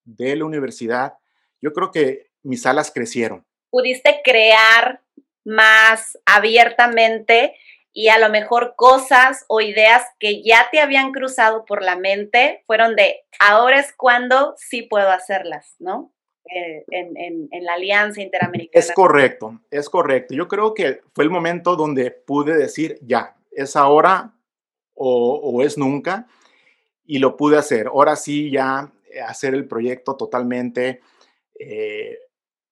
de la universidad, yo creo que mis alas crecieron. Pudiste crear más abiertamente y a lo mejor cosas o ideas que ya te habían cruzado por la mente fueron de ahora es cuando sí puedo hacerlas, ¿no? Eh, en, en, la Alianza Interamericana. Es correcto, es correcto. Yo creo que fue el momento donde pude decir, ya, es ahora o, es nunca, y lo pude hacer. Ahora sí, ya eh, hacer el proyecto totalmente eh,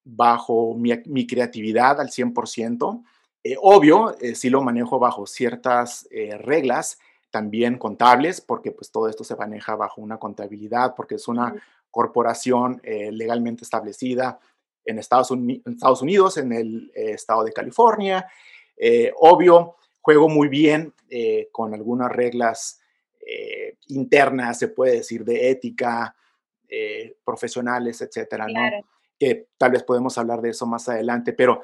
bajo mi, creatividad al 100%. Eh, obvio, sí lo manejo bajo ciertas reglas, también contables, porque pues todo esto se maneja bajo una contabilidad, porque es una corporación legalmente establecida en Estados, Unidos, en el estado de California. obvio, juego muy bien eh, con algunas reglas eh, internas, se puede decir, de ética, eh, profesionales, etcétera, ¿no? Que tal vez podemos hablar de eso más adelante, pero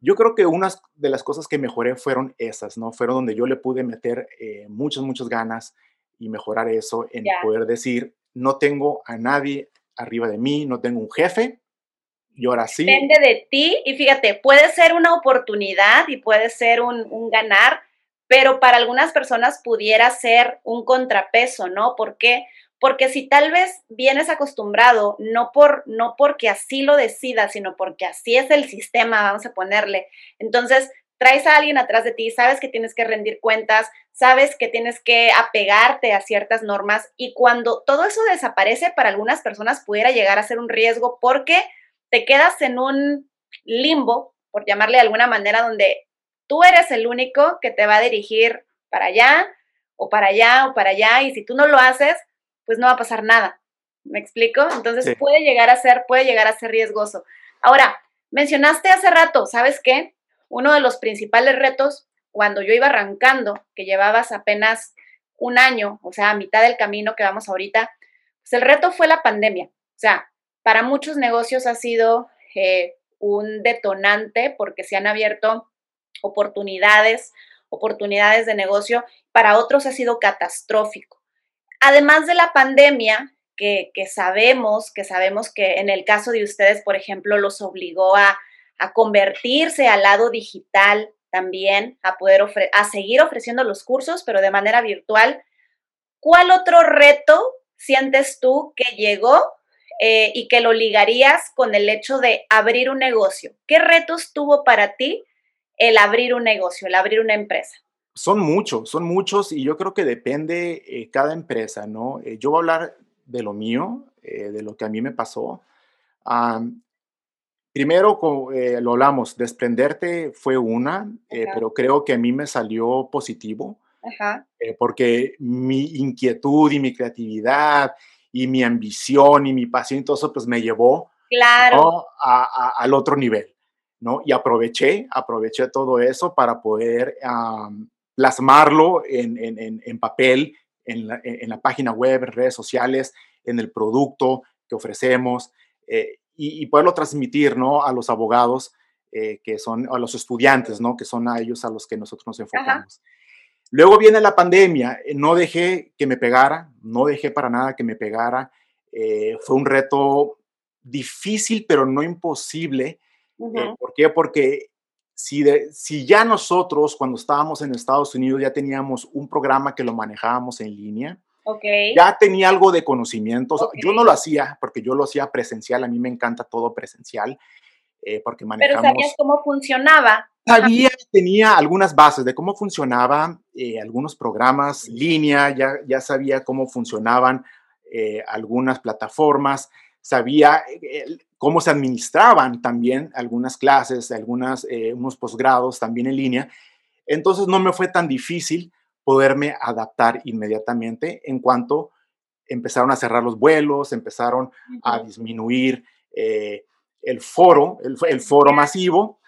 yo creo que unas de las cosas que mejoré fueron esas, ¿no? Fueron donde yo le pude meter muchas, muchas ganas y mejorar eso en poder decir, no tengo a nadie arriba de mí, no tengo un jefe, y ahora. Depende de ti y fíjate, puede ser una oportunidad y puede ser un, ganar, pero para algunas personas pudiera ser un contrapeso, ¿no? ¿Por? Porque si tal vez vienes acostumbrado, no, por, no porque así lo decidas, sino porque así es el sistema, vamos a ponerle, entonces traes a alguien atrás de ti, sabes que tienes que rendir cuentas, sabes que tienes que apegarte a ciertas normas y cuando todo eso desaparece, para algunas personas pudiera llegar a ser un riesgo porque te quedas en un limbo, por llamarle de alguna manera, donde tú eres el único que te va a dirigir para allá o para allá o para allá y si tú no lo haces, pues no va a pasar nada. ¿Me explico? Entonces puede llegar a ser, puede llegar a ser riesgoso. Ahora, mencionaste hace rato, ¿sabes qué? Uno de los principales retos cuando yo iba arrancando, que llevabas apenas un año, o sea, a mitad del camino que vamos ahorita, pues el reto fue la pandemia. O sea, para muchos negocios ha sido eh, un detonante porque se han abierto oportunidades, oportunidades de negocio, para otros ha sido catastrófico. Además de la pandemia, que, sabemos, que sabemos que en el caso de ustedes, por ejemplo, los obligó a, convertirse al lado digital también, a poder a seguir ofreciendo los cursos, pero de manera virtual. ¿Cuál otro reto sientes tú que llegó eh, y que lo ligarías con el hecho de abrir un negocio? ¿Qué retos tuvo para ti el abrir un negocio, el abrir una empresa? Son muchos, son muchos y yo creo que depende eh, cada empresa, ¿no? Eh, yo voy a hablar de lo mío, de lo que a mí me pasó. primero, lo hablamos, desprenderte fue una, pero creo que a mí me salió positivo. porque mi inquietud y mi creatividad y mi ambición y mi pasión y todo eso, pues me llevó claro. al otro nivel, ¿no? Y aproveché, aproveché todo eso para poder plasmarlo en, papel, en la, página web, en redes sociales, en el producto que ofrecemos eh, y, poderlo transmitir, ¿no? A los abogados eh, que son, a los estudiantes, ¿no? Que son a ellos a los que nosotros nos enfocamos. Luego viene la pandemia, eh, no dejé que me pegara, no dejé para nada que me pegara. Eh, fue un reto difícil, pero no imposible. Eh, ¿Por qué? Porque si, si ya nosotros, cuando estábamos en Estados Unidos, ya teníamos un programa que lo manejábamos en línea, ya tenía algo de conocimiento. Yo no lo hacía porque yo lo hacía presencial, a mí me encanta todo presencial. eh, porque manejamos... Pero sabías cómo funcionaba. Sabía, tenía algunas bases de cómo funcionaban eh, algunos programas línea, ya, ya sabía cómo funcionaban eh, algunas plataformas, sabía cómo se administraban también algunas clases, algunas, unos posgrados también en línea. Entonces no me fue tan difícil poderme adaptar inmediatamente en cuanto empezaron a cerrar los vuelos, empezaron a disminuir el foro, el, foro masivo.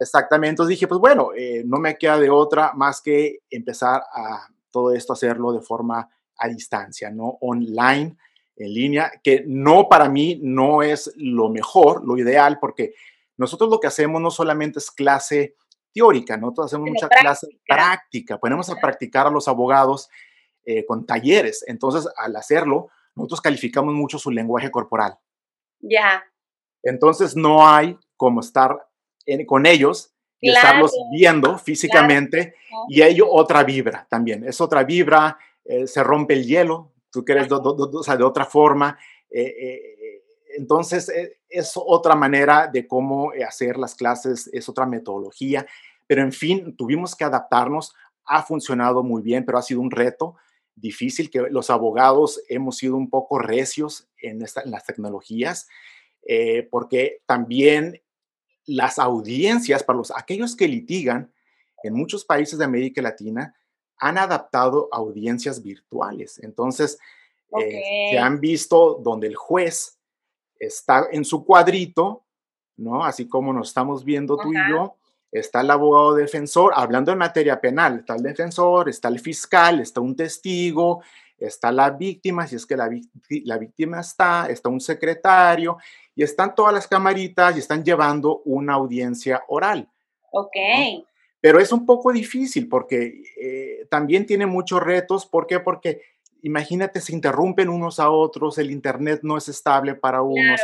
Exactamente, entonces dije, pues bueno, eh, no me queda de otra más que empezar a todo esto hacerlo de forma a distancia, ¿no? Online, en línea, que no para mí no es lo mejor, lo ideal, porque nosotros lo que hacemos no solamente es clase teórica, nosotros hacemos mucha clase práctica, ponemos a practicar a los abogados eh, con talleres, entonces al hacerlo, nosotros calificamos mucho su lenguaje corporal. Ya. Entonces no hay como estar con ellos y estarlos viendo físicamente y ello otra vibra también. Es otra vibra, eh, se rompe el hielo, tú quieres de otra forma. Eh, eh, entonces es otra manera de cómo hacer las clases, es otra metodología. Pero en fin, tuvimos que adaptarnos. Ha funcionado muy bien, pero ha sido un reto difícil que los abogados hemos sido un poco recios en, en las tecnologías. Eh, porque también las audiencias para los, aquellos que litigan en muchos países de América Latina han adaptado audiencias virtuales. Entonces, eh, se han visto donde el juez está en su cuadrito, ¿no? Así como nos estamos viendo tú y yo, está el abogado defensor, hablando en materia penal, está el defensor, está el fiscal, está un testigo, está la víctima, si es que la, la víctima está, está un secretario, y están todas las camaritas y están llevando una audiencia oral. Ok. Pero es un poco difícil porque eh, también tiene muchos retos. ¿Por qué? Porque imagínate, se interrumpen unos a otros, el Internet no es estable para unos.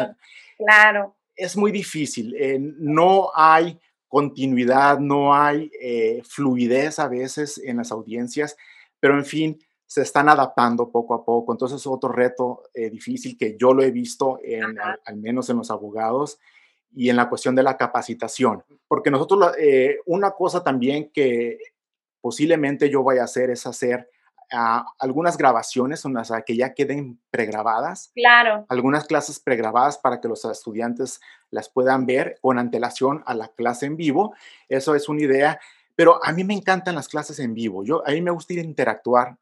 Claro. Es muy difícil. Eh, no hay continuidad, no hay eh, fluidez a veces en las audiencias, pero en fin, se están adaptando poco a poco. Entonces, es otro reto eh, difícil que yo lo he visto, en, al, menos en los abogados, y en la cuestión de la capacitación. Porque nosotros, eh, una cosa también que posiblemente yo voy a hacer es hacer ah, algunas grabaciones, o sea, que ya queden pregrabadas. Claro. Algunas clases pregrabadas para que los estudiantes las puedan ver con antelación a la clase en vivo. Eso es una idea. Pero a mí me encantan las clases en vivo. Yo, a mí me gusta ir a interactuar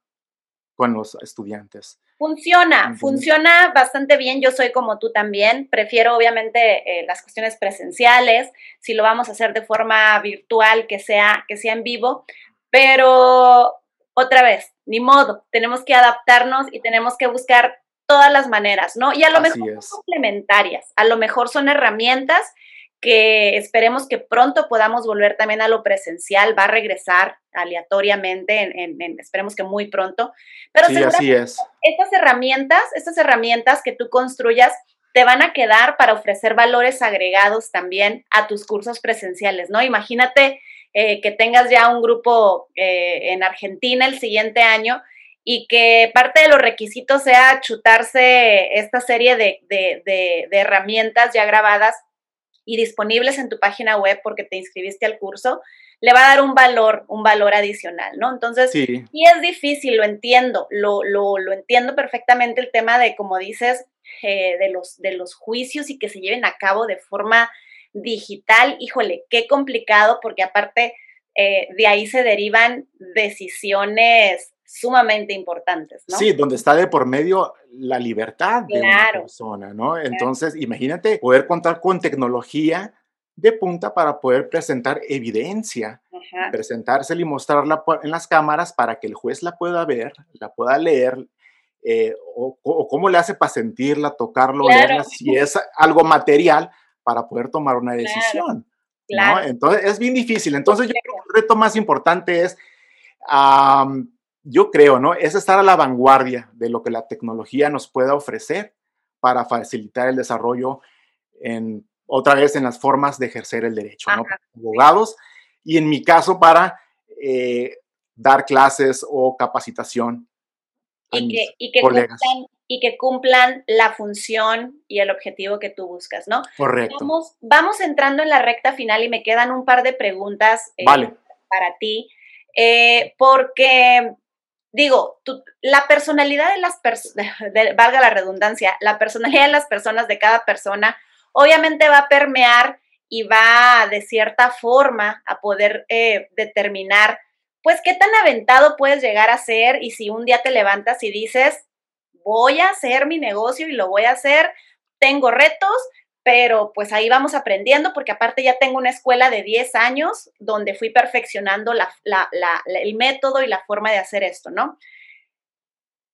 con los estudiantes. Funciona, funciona bastante bien. Yo soy como tú también. Prefiero obviamente eh, las cuestiones presenciales. Si lo vamos a hacer de forma virtual, que sea, que sea en vivo. Pero otra vez, ni modo. Tenemos que adaptarnos y tenemos que buscar todas las maneras, ¿no? Y a lo mejor son complementarias. A lo mejor son herramientas que esperemos que pronto podamos volver también a lo presencial, va a regresar aleatoriamente, en, esperemos que muy pronto. Pero sí, así es. estas herramientas, estas herramientas que tú construyas, te van a quedar para ofrecer valores agregados también a tus cursos presenciales, ¿no? Imagínate eh, que tengas ya un grupo eh, en Argentina el siguiente año y que parte de los requisitos sea chutarse esta serie de, de herramientas ya grabadas y disponibles en tu página web porque te inscribiste al curso, le va a dar un valor, un valor adicional, ¿no? Entonces, sí, es difícil, lo entiendo, lo, lo, lo, entiendo perfectamente el tema de, como dices, eh, de, los, de los juicios y que se lleven a cabo de forma digital, híjole, qué complicado, porque aparte eh, de ahí se derivan decisiones sumamente importantes, ¿no? Sí, donde está de por medio la libertad de una persona, ¿no? Entonces, imagínate poder contar con tecnología de punta para poder presentar evidencia, presentársela y mostrarla en las cámaras para que el juez la pueda ver, la pueda leer, eh, o, cómo le hace para sentirla, tocarlo, leerla, si es algo material para poder tomar una decisión. ¿no? Entonces, es bien difícil. Entonces, yo creo que el reto más importante es yo creo, ¿no? Es estar a la vanguardia de lo que la tecnología nos pueda ofrecer para facilitar el desarrollo en, otra vez, en las formas de ejercer el derecho, ¿no? Abogados y en mi caso para eh, dar clases o capacitación. y, que, y, que cumplan, y que cumplan la función y el objetivo que tú buscas, ¿no? Correcto. Vamos, vamos entrando en la recta final y me quedan un par de preguntas eh, para ti, eh, porque digo, la personalidad de las personas, valga la redundancia, la personalidad de las personas, de cada persona, obviamente va a permear y va de cierta forma a poder eh, determinar, pues, qué tan aventado puedes llegar a ser y si un día te levantas y dices, voy a hacer mi negocio y lo voy a hacer, tengo retos, pero pues ahí vamos aprendiendo porque aparte ya tengo una escuela de 10 años donde fui perfeccionando el método y la forma de hacer esto, ¿no?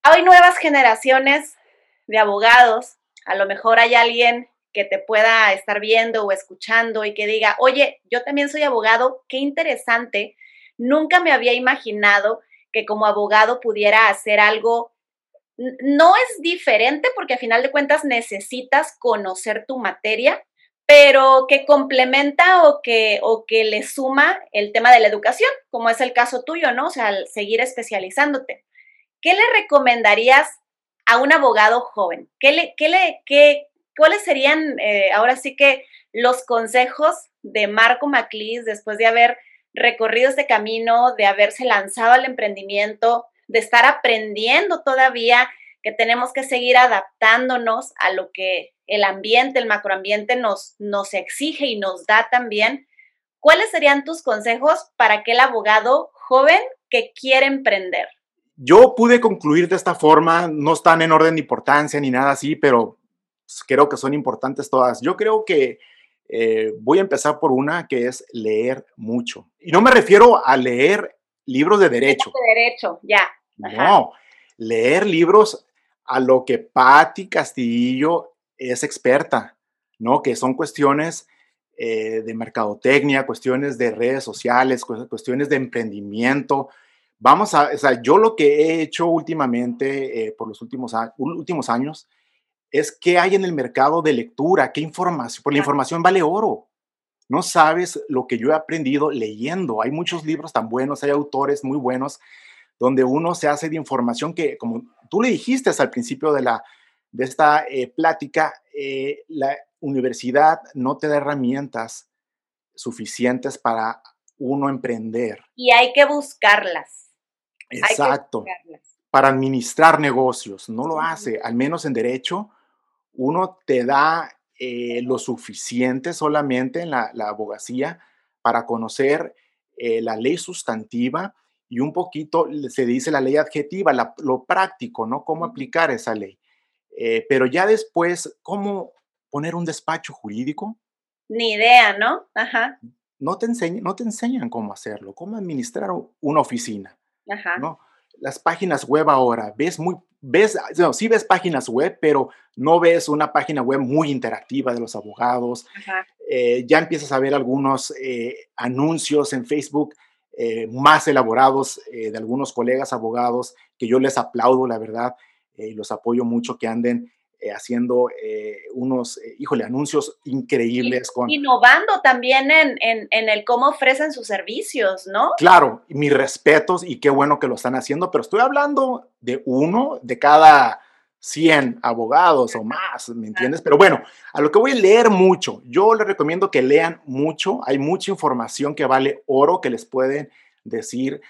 Hay nuevas generaciones de abogados, a lo mejor hay alguien que te pueda estar viendo o escuchando y que diga, oye, yo también soy abogado, qué interesante, nunca me había imaginado que como abogado pudiera hacer algo no es diferente porque a final de cuentas necesitas conocer tu materia, pero que complementa o que, o que le suma el tema de la educación, como es el caso tuyo, ¿no? O sea, seguir especializándote. ¿Qué le recomendarías a un abogado joven? ¿Qué le, qué le, qué, ¿Cuáles serían eh, ahora sí que los consejos de Marco Maclis después de haber recorrido este camino, de haberse lanzado al emprendimiento, de estar aprendiendo todavía, que tenemos que seguir adaptándonos a lo que el ambiente, el macroambiente nos, nos exige y nos da también. ¿Cuáles serían tus consejos para aquel abogado joven que quiere emprender? Yo pude concluir de esta forma, no están en orden de importancia ni nada así, pero creo que son importantes todas. Yo creo que eh, voy a empezar por una que es leer mucho. Y no me refiero a leer libros de derecho. De derecho, ya. No, leer libros a lo que Patti Castillo es experta, ¿no? Que son cuestiones eh, de mercadotecnia, cuestiones de redes sociales, cuestiones de emprendimiento. Vamos a, o sea, yo lo que he hecho últimamente, eh, por los últimos, últimos años, es qué hay en el mercado de lectura, qué información, por la información vale oro. No sabes lo que yo he aprendido leyendo. Hay muchos libros tan buenos, hay autores muy buenos donde uno se hace de información que, como tú le dijiste al principio de, la, de esta eh, plática, eh, la universidad no te da herramientas suficientes para uno emprender. Y hay que buscarlas. Exacto. Para administrar negocios. No lo hace, al menos en derecho, uno te da eh, lo suficiente solamente en la, abogacía para conocer la ley sustantiva y un poquito se dice la ley adjetiva, lo práctico, ¿no? Cómo aplicar esa ley. Eh, pero ya después, ¿cómo poner un despacho jurídico? Ni idea, ¿no? Ajá. No te, enseñan, no te enseñan cómo hacerlo, cómo administrar una oficina. Ajá. ¿no? Las páginas web ahora, ves muy, ves, no, sí ves páginas web, pero no ves una página web muy interactiva de los abogados. Ajá. Eh, ya empiezas a ver algunos eh, anuncios en Facebook eh, más elaborados eh, de algunos colegas abogados que yo les aplaudo, la verdad, eh, y los apoyo mucho que anden haciendo unos, híjole, anuncios increíbles. Con, Innovando también en, en, en, el cómo ofrecen sus servicios, ¿no? Claro, mis respetos y qué bueno que lo están haciendo, pero estoy hablando de uno de cada 100 abogados o más, ¿me entiendes? Pero bueno, a lo que voy a leer mucho, yo les recomiendo que lean mucho, hay mucha información que vale oro que les pueden decir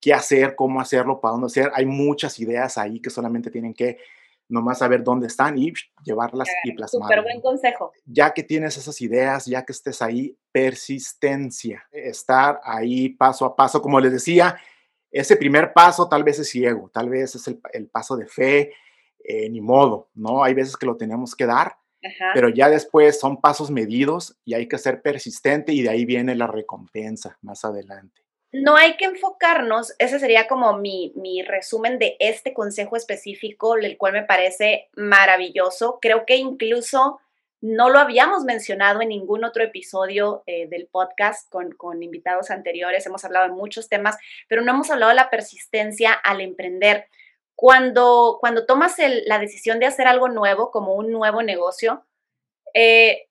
qué hacer, cómo hacerlo, para dónde hacer, hay muchas ideas ahí que solamente tienen que nomás saber dónde están y llevarlas y plasmarlas. Súper buen consejo. Ya que tienes esas ideas, ya que estés ahí, persistencia, estar ahí paso a paso, como les decía, ese primer paso tal vez es ciego, tal vez es el, el paso de fe, eh, ni modo, ¿no? Hay veces que lo tenemos que dar, pero ya después son pasos medidos y hay que ser persistente y de ahí viene la recompensa más adelante. No hay que enfocarnos, ese sería como mi, mi resumen de este consejo específico, el cual me parece maravilloso. Creo que incluso no lo habíamos mencionado en ningún otro episodio eh, del podcast con, con, invitados anteriores. Hemos hablado de muchos temas, pero no hemos hablado de la persistencia al emprender. Cuando, cuando tomas la decisión de hacer algo nuevo, como un nuevo negocio, eh,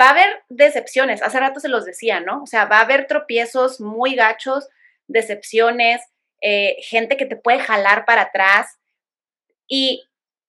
va a haber decepciones. Hace rato se los decía, ¿no? O sea, va a haber tropiezos muy gachos, decepciones, eh, gente que te puede jalar para atrás. Y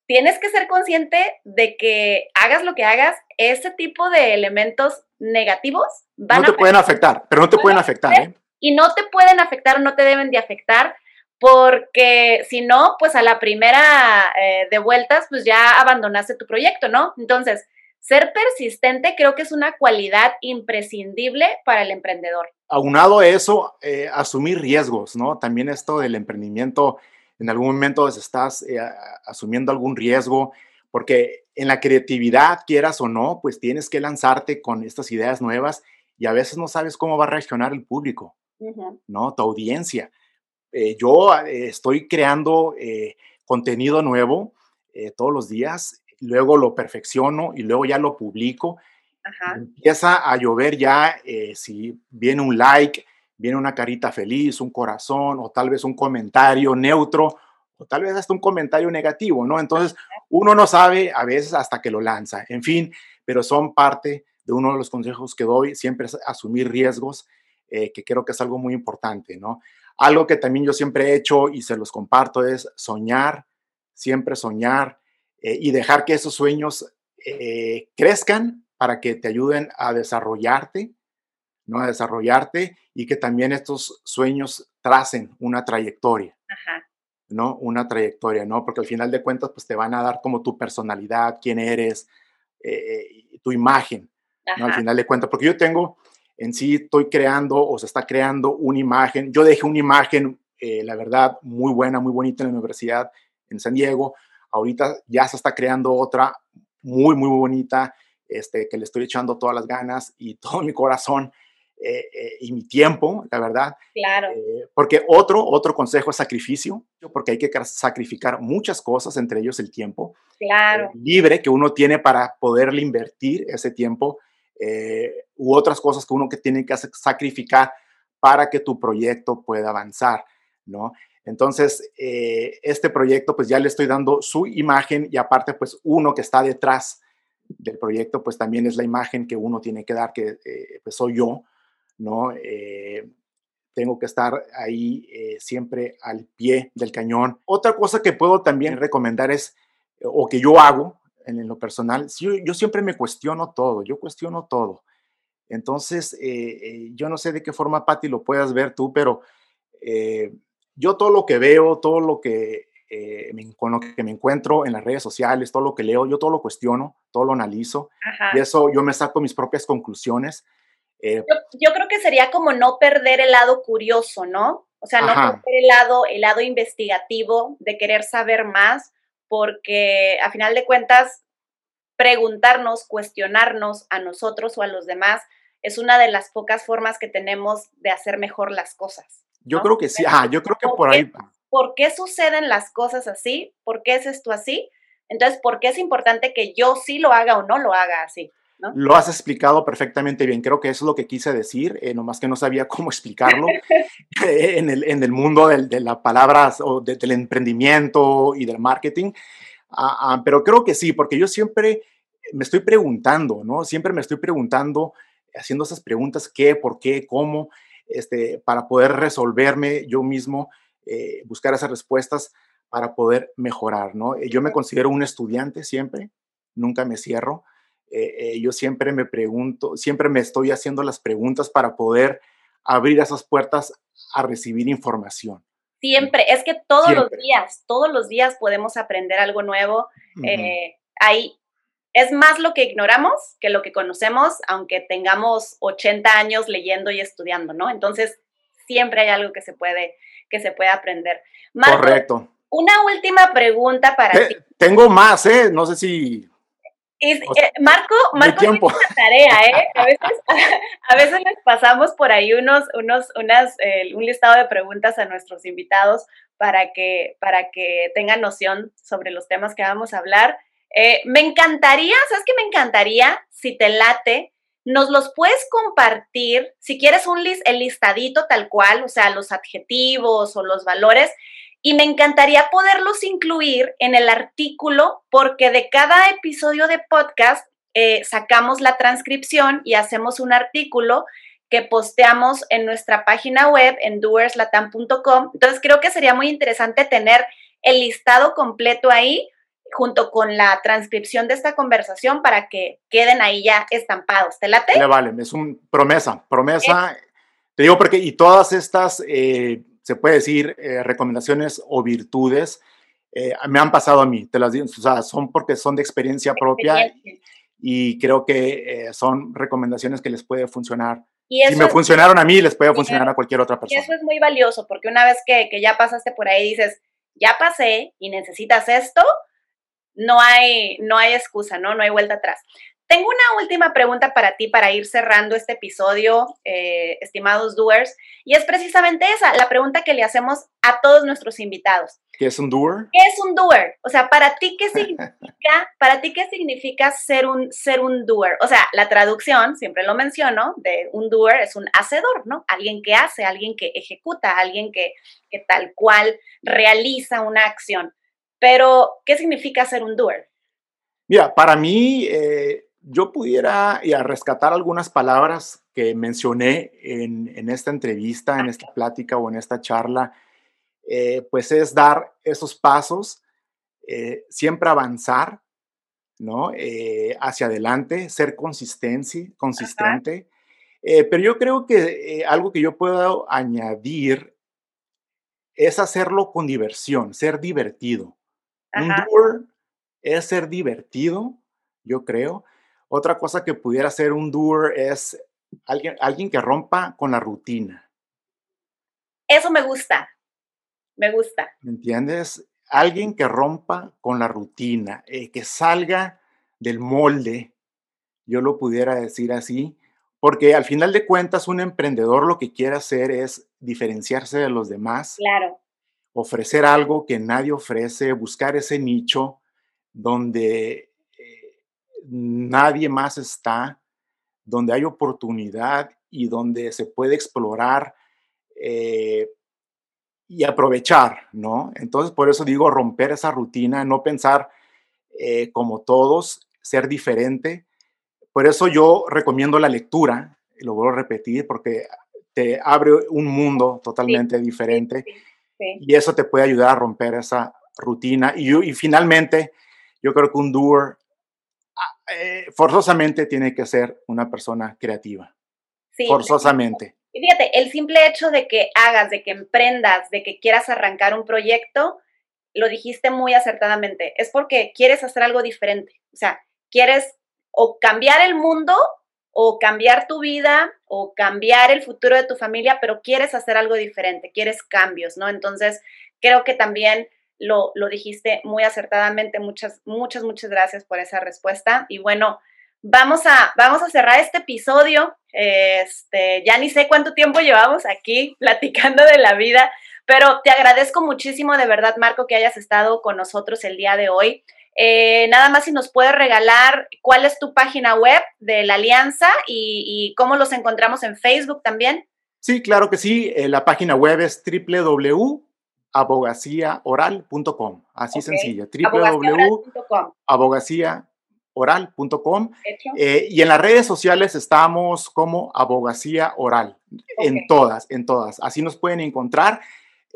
tienes que ser consciente de que hagas lo que hagas, ese tipo de elementos negativos van no te pueden afectar, pero no te pueden afectar. ¿eh? Y no te pueden afectar, no te deben de afectar, porque si no, pues a la primera eh, de vueltas, pues ya abandonaste tu proyecto, ¿no? Entonces, ser persistente creo que es una cualidad imprescindible para el emprendedor. Aunado a eso, eh, asumir riesgos, ¿no? También esto del emprendimiento, en algún momento estás eh, asumiendo algún riesgo, porque en la creatividad, quieras o no, pues tienes que lanzarte con estas ideas nuevas y a veces no sabes cómo va a reaccionar el público, ¿no? Tu audiencia. Eh, yo estoy creando contenido nuevo todos los días luego lo perfecciono y luego ya lo publico. Empieza a llover ya eh, si viene un like, viene una carita feliz, un corazón o tal vez un comentario neutro o tal vez hasta un comentario negativo, ¿no? Entonces uno no sabe a veces hasta que lo lanza, en fin, pero son parte de uno de los consejos que doy, siempre es asumir riesgos, eh, que creo que es algo muy importante, ¿no? Algo que también yo siempre he hecho y se los comparto es soñar, siempre soñar, eh, y dejar que esos sueños eh, crezcan para que te ayuden a desarrollarte, ¿no? A desarrollarte y que también estos sueños tracen una trayectoria, ¿no? Una trayectoria, ¿no? Porque al final de cuentas, pues te van a dar como tu personalidad, quién eres, eh, tu imagen, ¿no? Al final de cuentas, porque yo tengo, en sí estoy creando o se está creando una imagen, yo dejé una imagen, la verdad, muy buena, muy bonita en la universidad en San Diego, Ahorita ya se está creando otra muy, muy bonita, este, que le estoy echando todas las ganas y todo mi corazón eh, eh, y mi tiempo, la verdad. Claro. Eh, porque otro, otro consejo es sacrificio, porque hay que sacrificar muchas cosas, entre ellos el tiempo. Claro. libre que uno tiene para poderle invertir ese tiempo u otras cosas que uno que tiene que sacrificar para que tu proyecto pueda avanzar, ¿no? Entonces, eh, este proyecto, pues ya le estoy dando su imagen y aparte, pues uno que está detrás del proyecto, pues también es la imagen que uno tiene que dar, que eh, pues soy yo, ¿no? Eh, tengo que estar ahí siempre al pie del cañón. Otra cosa que puedo también recomendar es, o que yo hago en, lo personal, yo, yo, siempre me cuestiono todo, yo cuestiono todo. Entonces, yo no sé de qué forma, Patti, lo puedas ver tú, pero yo todo lo que veo, todo lo que, eh, me, con lo que me encuentro en las redes sociales, todo lo que leo, yo todo lo cuestiono, todo lo analizo y eso yo me saco mis propias conclusiones. Eh, yo, creo que sería como no perder el lado curioso, ¿no? O sea, no perder el lado, el lado investigativo de querer saber más, porque a final de cuentas, preguntarnos, cuestionarnos a nosotros o a los demás es una de las pocas formas que tenemos de hacer mejor las cosas. Yo creo que sí, ah, yo creo que por, ahí. ¿Por qué suceden las cosas así? ¿Por qué es esto así? Entonces, ¿por qué es importante que yo sí lo haga o no lo haga así? Lo has explicado perfectamente bien. Creo que es lo que quise decir, eh, nomás que no sabía cómo explicarlo. Eh, en, el, en, el, mundo de las palabras o del emprendimiento y del marketing. Ah, ah, pero creo que sí, porque yo siempre me estoy preguntando, ¿no? Siempre me estoy preguntando, haciendo esas preguntas, qué, por qué, cómo este, para poder resolverme yo mismo, eh, buscar esas respuestas para poder mejorar, ¿no? Yo me considero un estudiante siempre, nunca me cierro. Eh, eh, yo siempre me pregunto, siempre me estoy haciendo las preguntas para poder abrir esas puertas a recibir información. Siempre, es que todos los días, todos los días podemos aprender algo nuevo. hay es más lo que ignoramos que lo que conocemos, aunque tengamos 80 años leyendo y estudiando, ¿no? Entonces, siempre hay algo que se puede, que se puede aprender. Correcto. Una última pregunta para ti. Tengo más, ¿eh? No sé si... Eh, Marco, Marco tiene una tarea, ¿eh? A veces, a, veces les pasamos por ahí unos, unos, unas, un listado de preguntas a nuestros invitados para que, para que tengan noción sobre los temas que vamos a hablar. Eh, me encantaría, ¿sabes qué me encantaría? Si te late, nos los puedes compartir, si quieres un list, el listadito tal cual, o sea, los adjetivos o los valores, y me encantaría poderlos incluir en el artículo porque de cada episodio de podcast eh, sacamos la transcripción y hacemos un artículo que posteamos en nuestra página web en doerslatam.com. Entonces creo que sería muy interesante tener el listado completo ahí junto con la transcripción de esta conversación para que queden ahí ya estampados. ¿Te late? Le vale, es un promesa, promesa. Te digo porque, y todas estas, eh, se puede decir, eh, recomendaciones o virtudes, eh, me han pasado a mí, te las digo, o sea, son porque son de experiencia propia y creo que son recomendaciones que les puede funcionar. Y si me funcionaron a mí, les puede funcionar a cualquier otra persona. Y eso es muy valioso, porque una vez que, que ya pasaste por ahí, dices, ya pasé y necesitas esto, no hay, no hay excusa, ¿no? No hay vuelta atrás. Tengo una última pregunta para ti para ir cerrando este episodio, eh, estimados doers, y es precisamente esa, la pregunta que le hacemos a todos nuestros invitados. ¿Qué es un doer? ¿Qué es un doer? O sea, para ti qué significa, para ti qué significa ser un ser un doer? O sea, la traducción, siempre lo menciono, de un doer es un hacedor, ¿no? Alguien que hace, alguien que ejecuta, alguien que, que tal cual realiza una acción. Pero, ¿qué significa ser un doer? Mira, para mí, eh, yo pudiera y a rescatar algunas palabras que mencioné en, esta entrevista, en esta plática o en esta charla, eh, pues es dar esos pasos, eh, siempre avanzar, ¿no? hacia adelante, ser consistente, consistente. pero yo creo que algo que yo puedo añadir es hacerlo con diversión, ser divertido. Un doer es ser divertido, yo creo. Otra cosa que pudiera ser un doer es alguien, alguien que rompa con la rutina. Eso me gusta, me gusta. ¿Me entiendes? Alguien que rompa con la rutina, eh, que salga del molde, yo lo pudiera decir así, porque al final de cuentas un emprendedor lo que quiere hacer es diferenciarse de los demás. Claro ofrecer algo que nadie ofrece, buscar ese nicho donde nadie más está, donde hay oportunidad y donde se puede explorar eh, y aprovechar, ¿no? Entonces, por eso digo romper esa rutina, no pensar eh, como todos, ser diferente. Por eso yo recomiendo la lectura, lo vuelvo a repetir, porque te abre un mundo totalmente diferente. Y eso te puede ayudar a romper esa rutina. Y, finalmente, yo creo que un doer eh, forzosamente tiene que ser una persona creativa. Sí, forzosamente. Y fíjate, el simple hecho de que hagas, de que emprendas, de que quieras arrancar un proyecto, lo dijiste muy acertadamente, es porque quieres hacer algo diferente. O sea, quieres o cambiar el mundo o cambiar tu vida o cambiar el futuro de tu familia, pero quieres hacer algo diferente, quieres cambios, ¿no? Entonces, creo que también lo, dijiste muy acertadamente. Muchas, muchas, muchas gracias por esa respuesta. Y bueno, vamos a, vamos a cerrar este episodio. Este, ya ni sé cuánto tiempo llevamos aquí platicando de la vida, pero te agradezco muchísimo de verdad, Marco, que hayas estado con nosotros el día de hoy. Eh, nada más si nos puedes regalar cuál es tu página web de la alianza y, cómo los encontramos en Facebook también. Sí, claro que sí. Eh, la página web es www.abogaciaoral.com. Así sencillo. www.abogaciaoral.com. Eh, y en las redes sociales estamos como Abogacía Oral. En todas, en todas. Así nos pueden encontrar.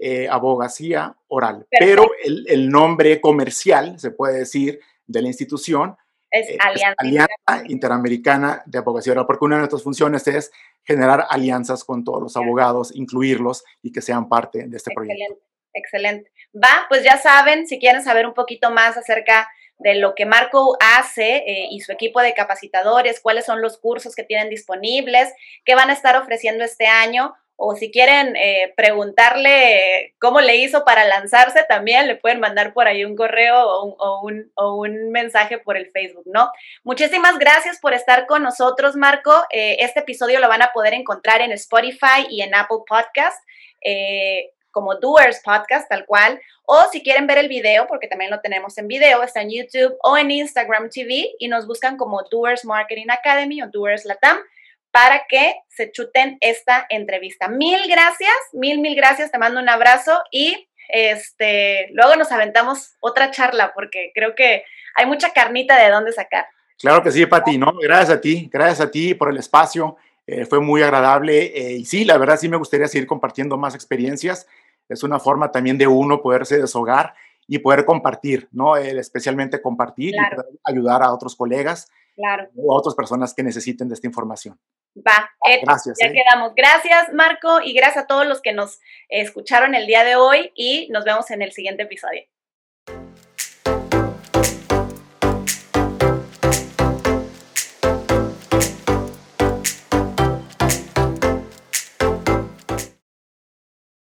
Eh, abogacía oral. Pero el, nombre comercial, se puede decir, de la institución es, eh, Alianza, Interamericana de Abogacía Oral, porque una de nuestras funciones es generar alianzas con todos los abogados, incluirlos y que sean parte de este proyecto. Excelente. Va, pues ya saben, si quieren saber un poquito más acerca de lo que Marco hace eh, y su equipo de capacitadores, cuáles son los cursos que tienen disponibles, qué van a estar ofreciendo este año, o si quieren eh, preguntarle cómo le hizo para lanzarse, también le pueden mandar por ahí un correo o un, mensaje por el Facebook, ¿no? Muchísimas gracias por estar con nosotros, Marco. Eh, este episodio lo van a poder encontrar en Spotify y en Apple Podcast. Eh, como Doers Podcast, tal cual. O si quieren ver el video, porque también lo tenemos en video, está en YouTube o en Instagram TV y nos buscan como Doers Marketing Academy o Doers Latam para que se chuten esta entrevista. Mil gracias, mil, mil gracias, te mando un abrazo y este, luego nos aventamos otra charla porque creo que hay mucha carnita de dónde sacar. Claro que sí, Pati, ¿no? Gracias a ti, gracias a ti por el espacio, eh, fue muy agradable eh, y sí, la verdad sí me gustaría seguir compartiendo más experiencias, es una forma también de uno poderse deshogar y poder compartir, ¿no? especialmente compartir y ayudar a otros colegas o a otras personas que necesiten de esta información. Va, gracias. Ya ¿eh? quedamos. Gracias, Marco, y gracias a todos los que nos escucharon el día de hoy y nos vemos en el siguiente episodio.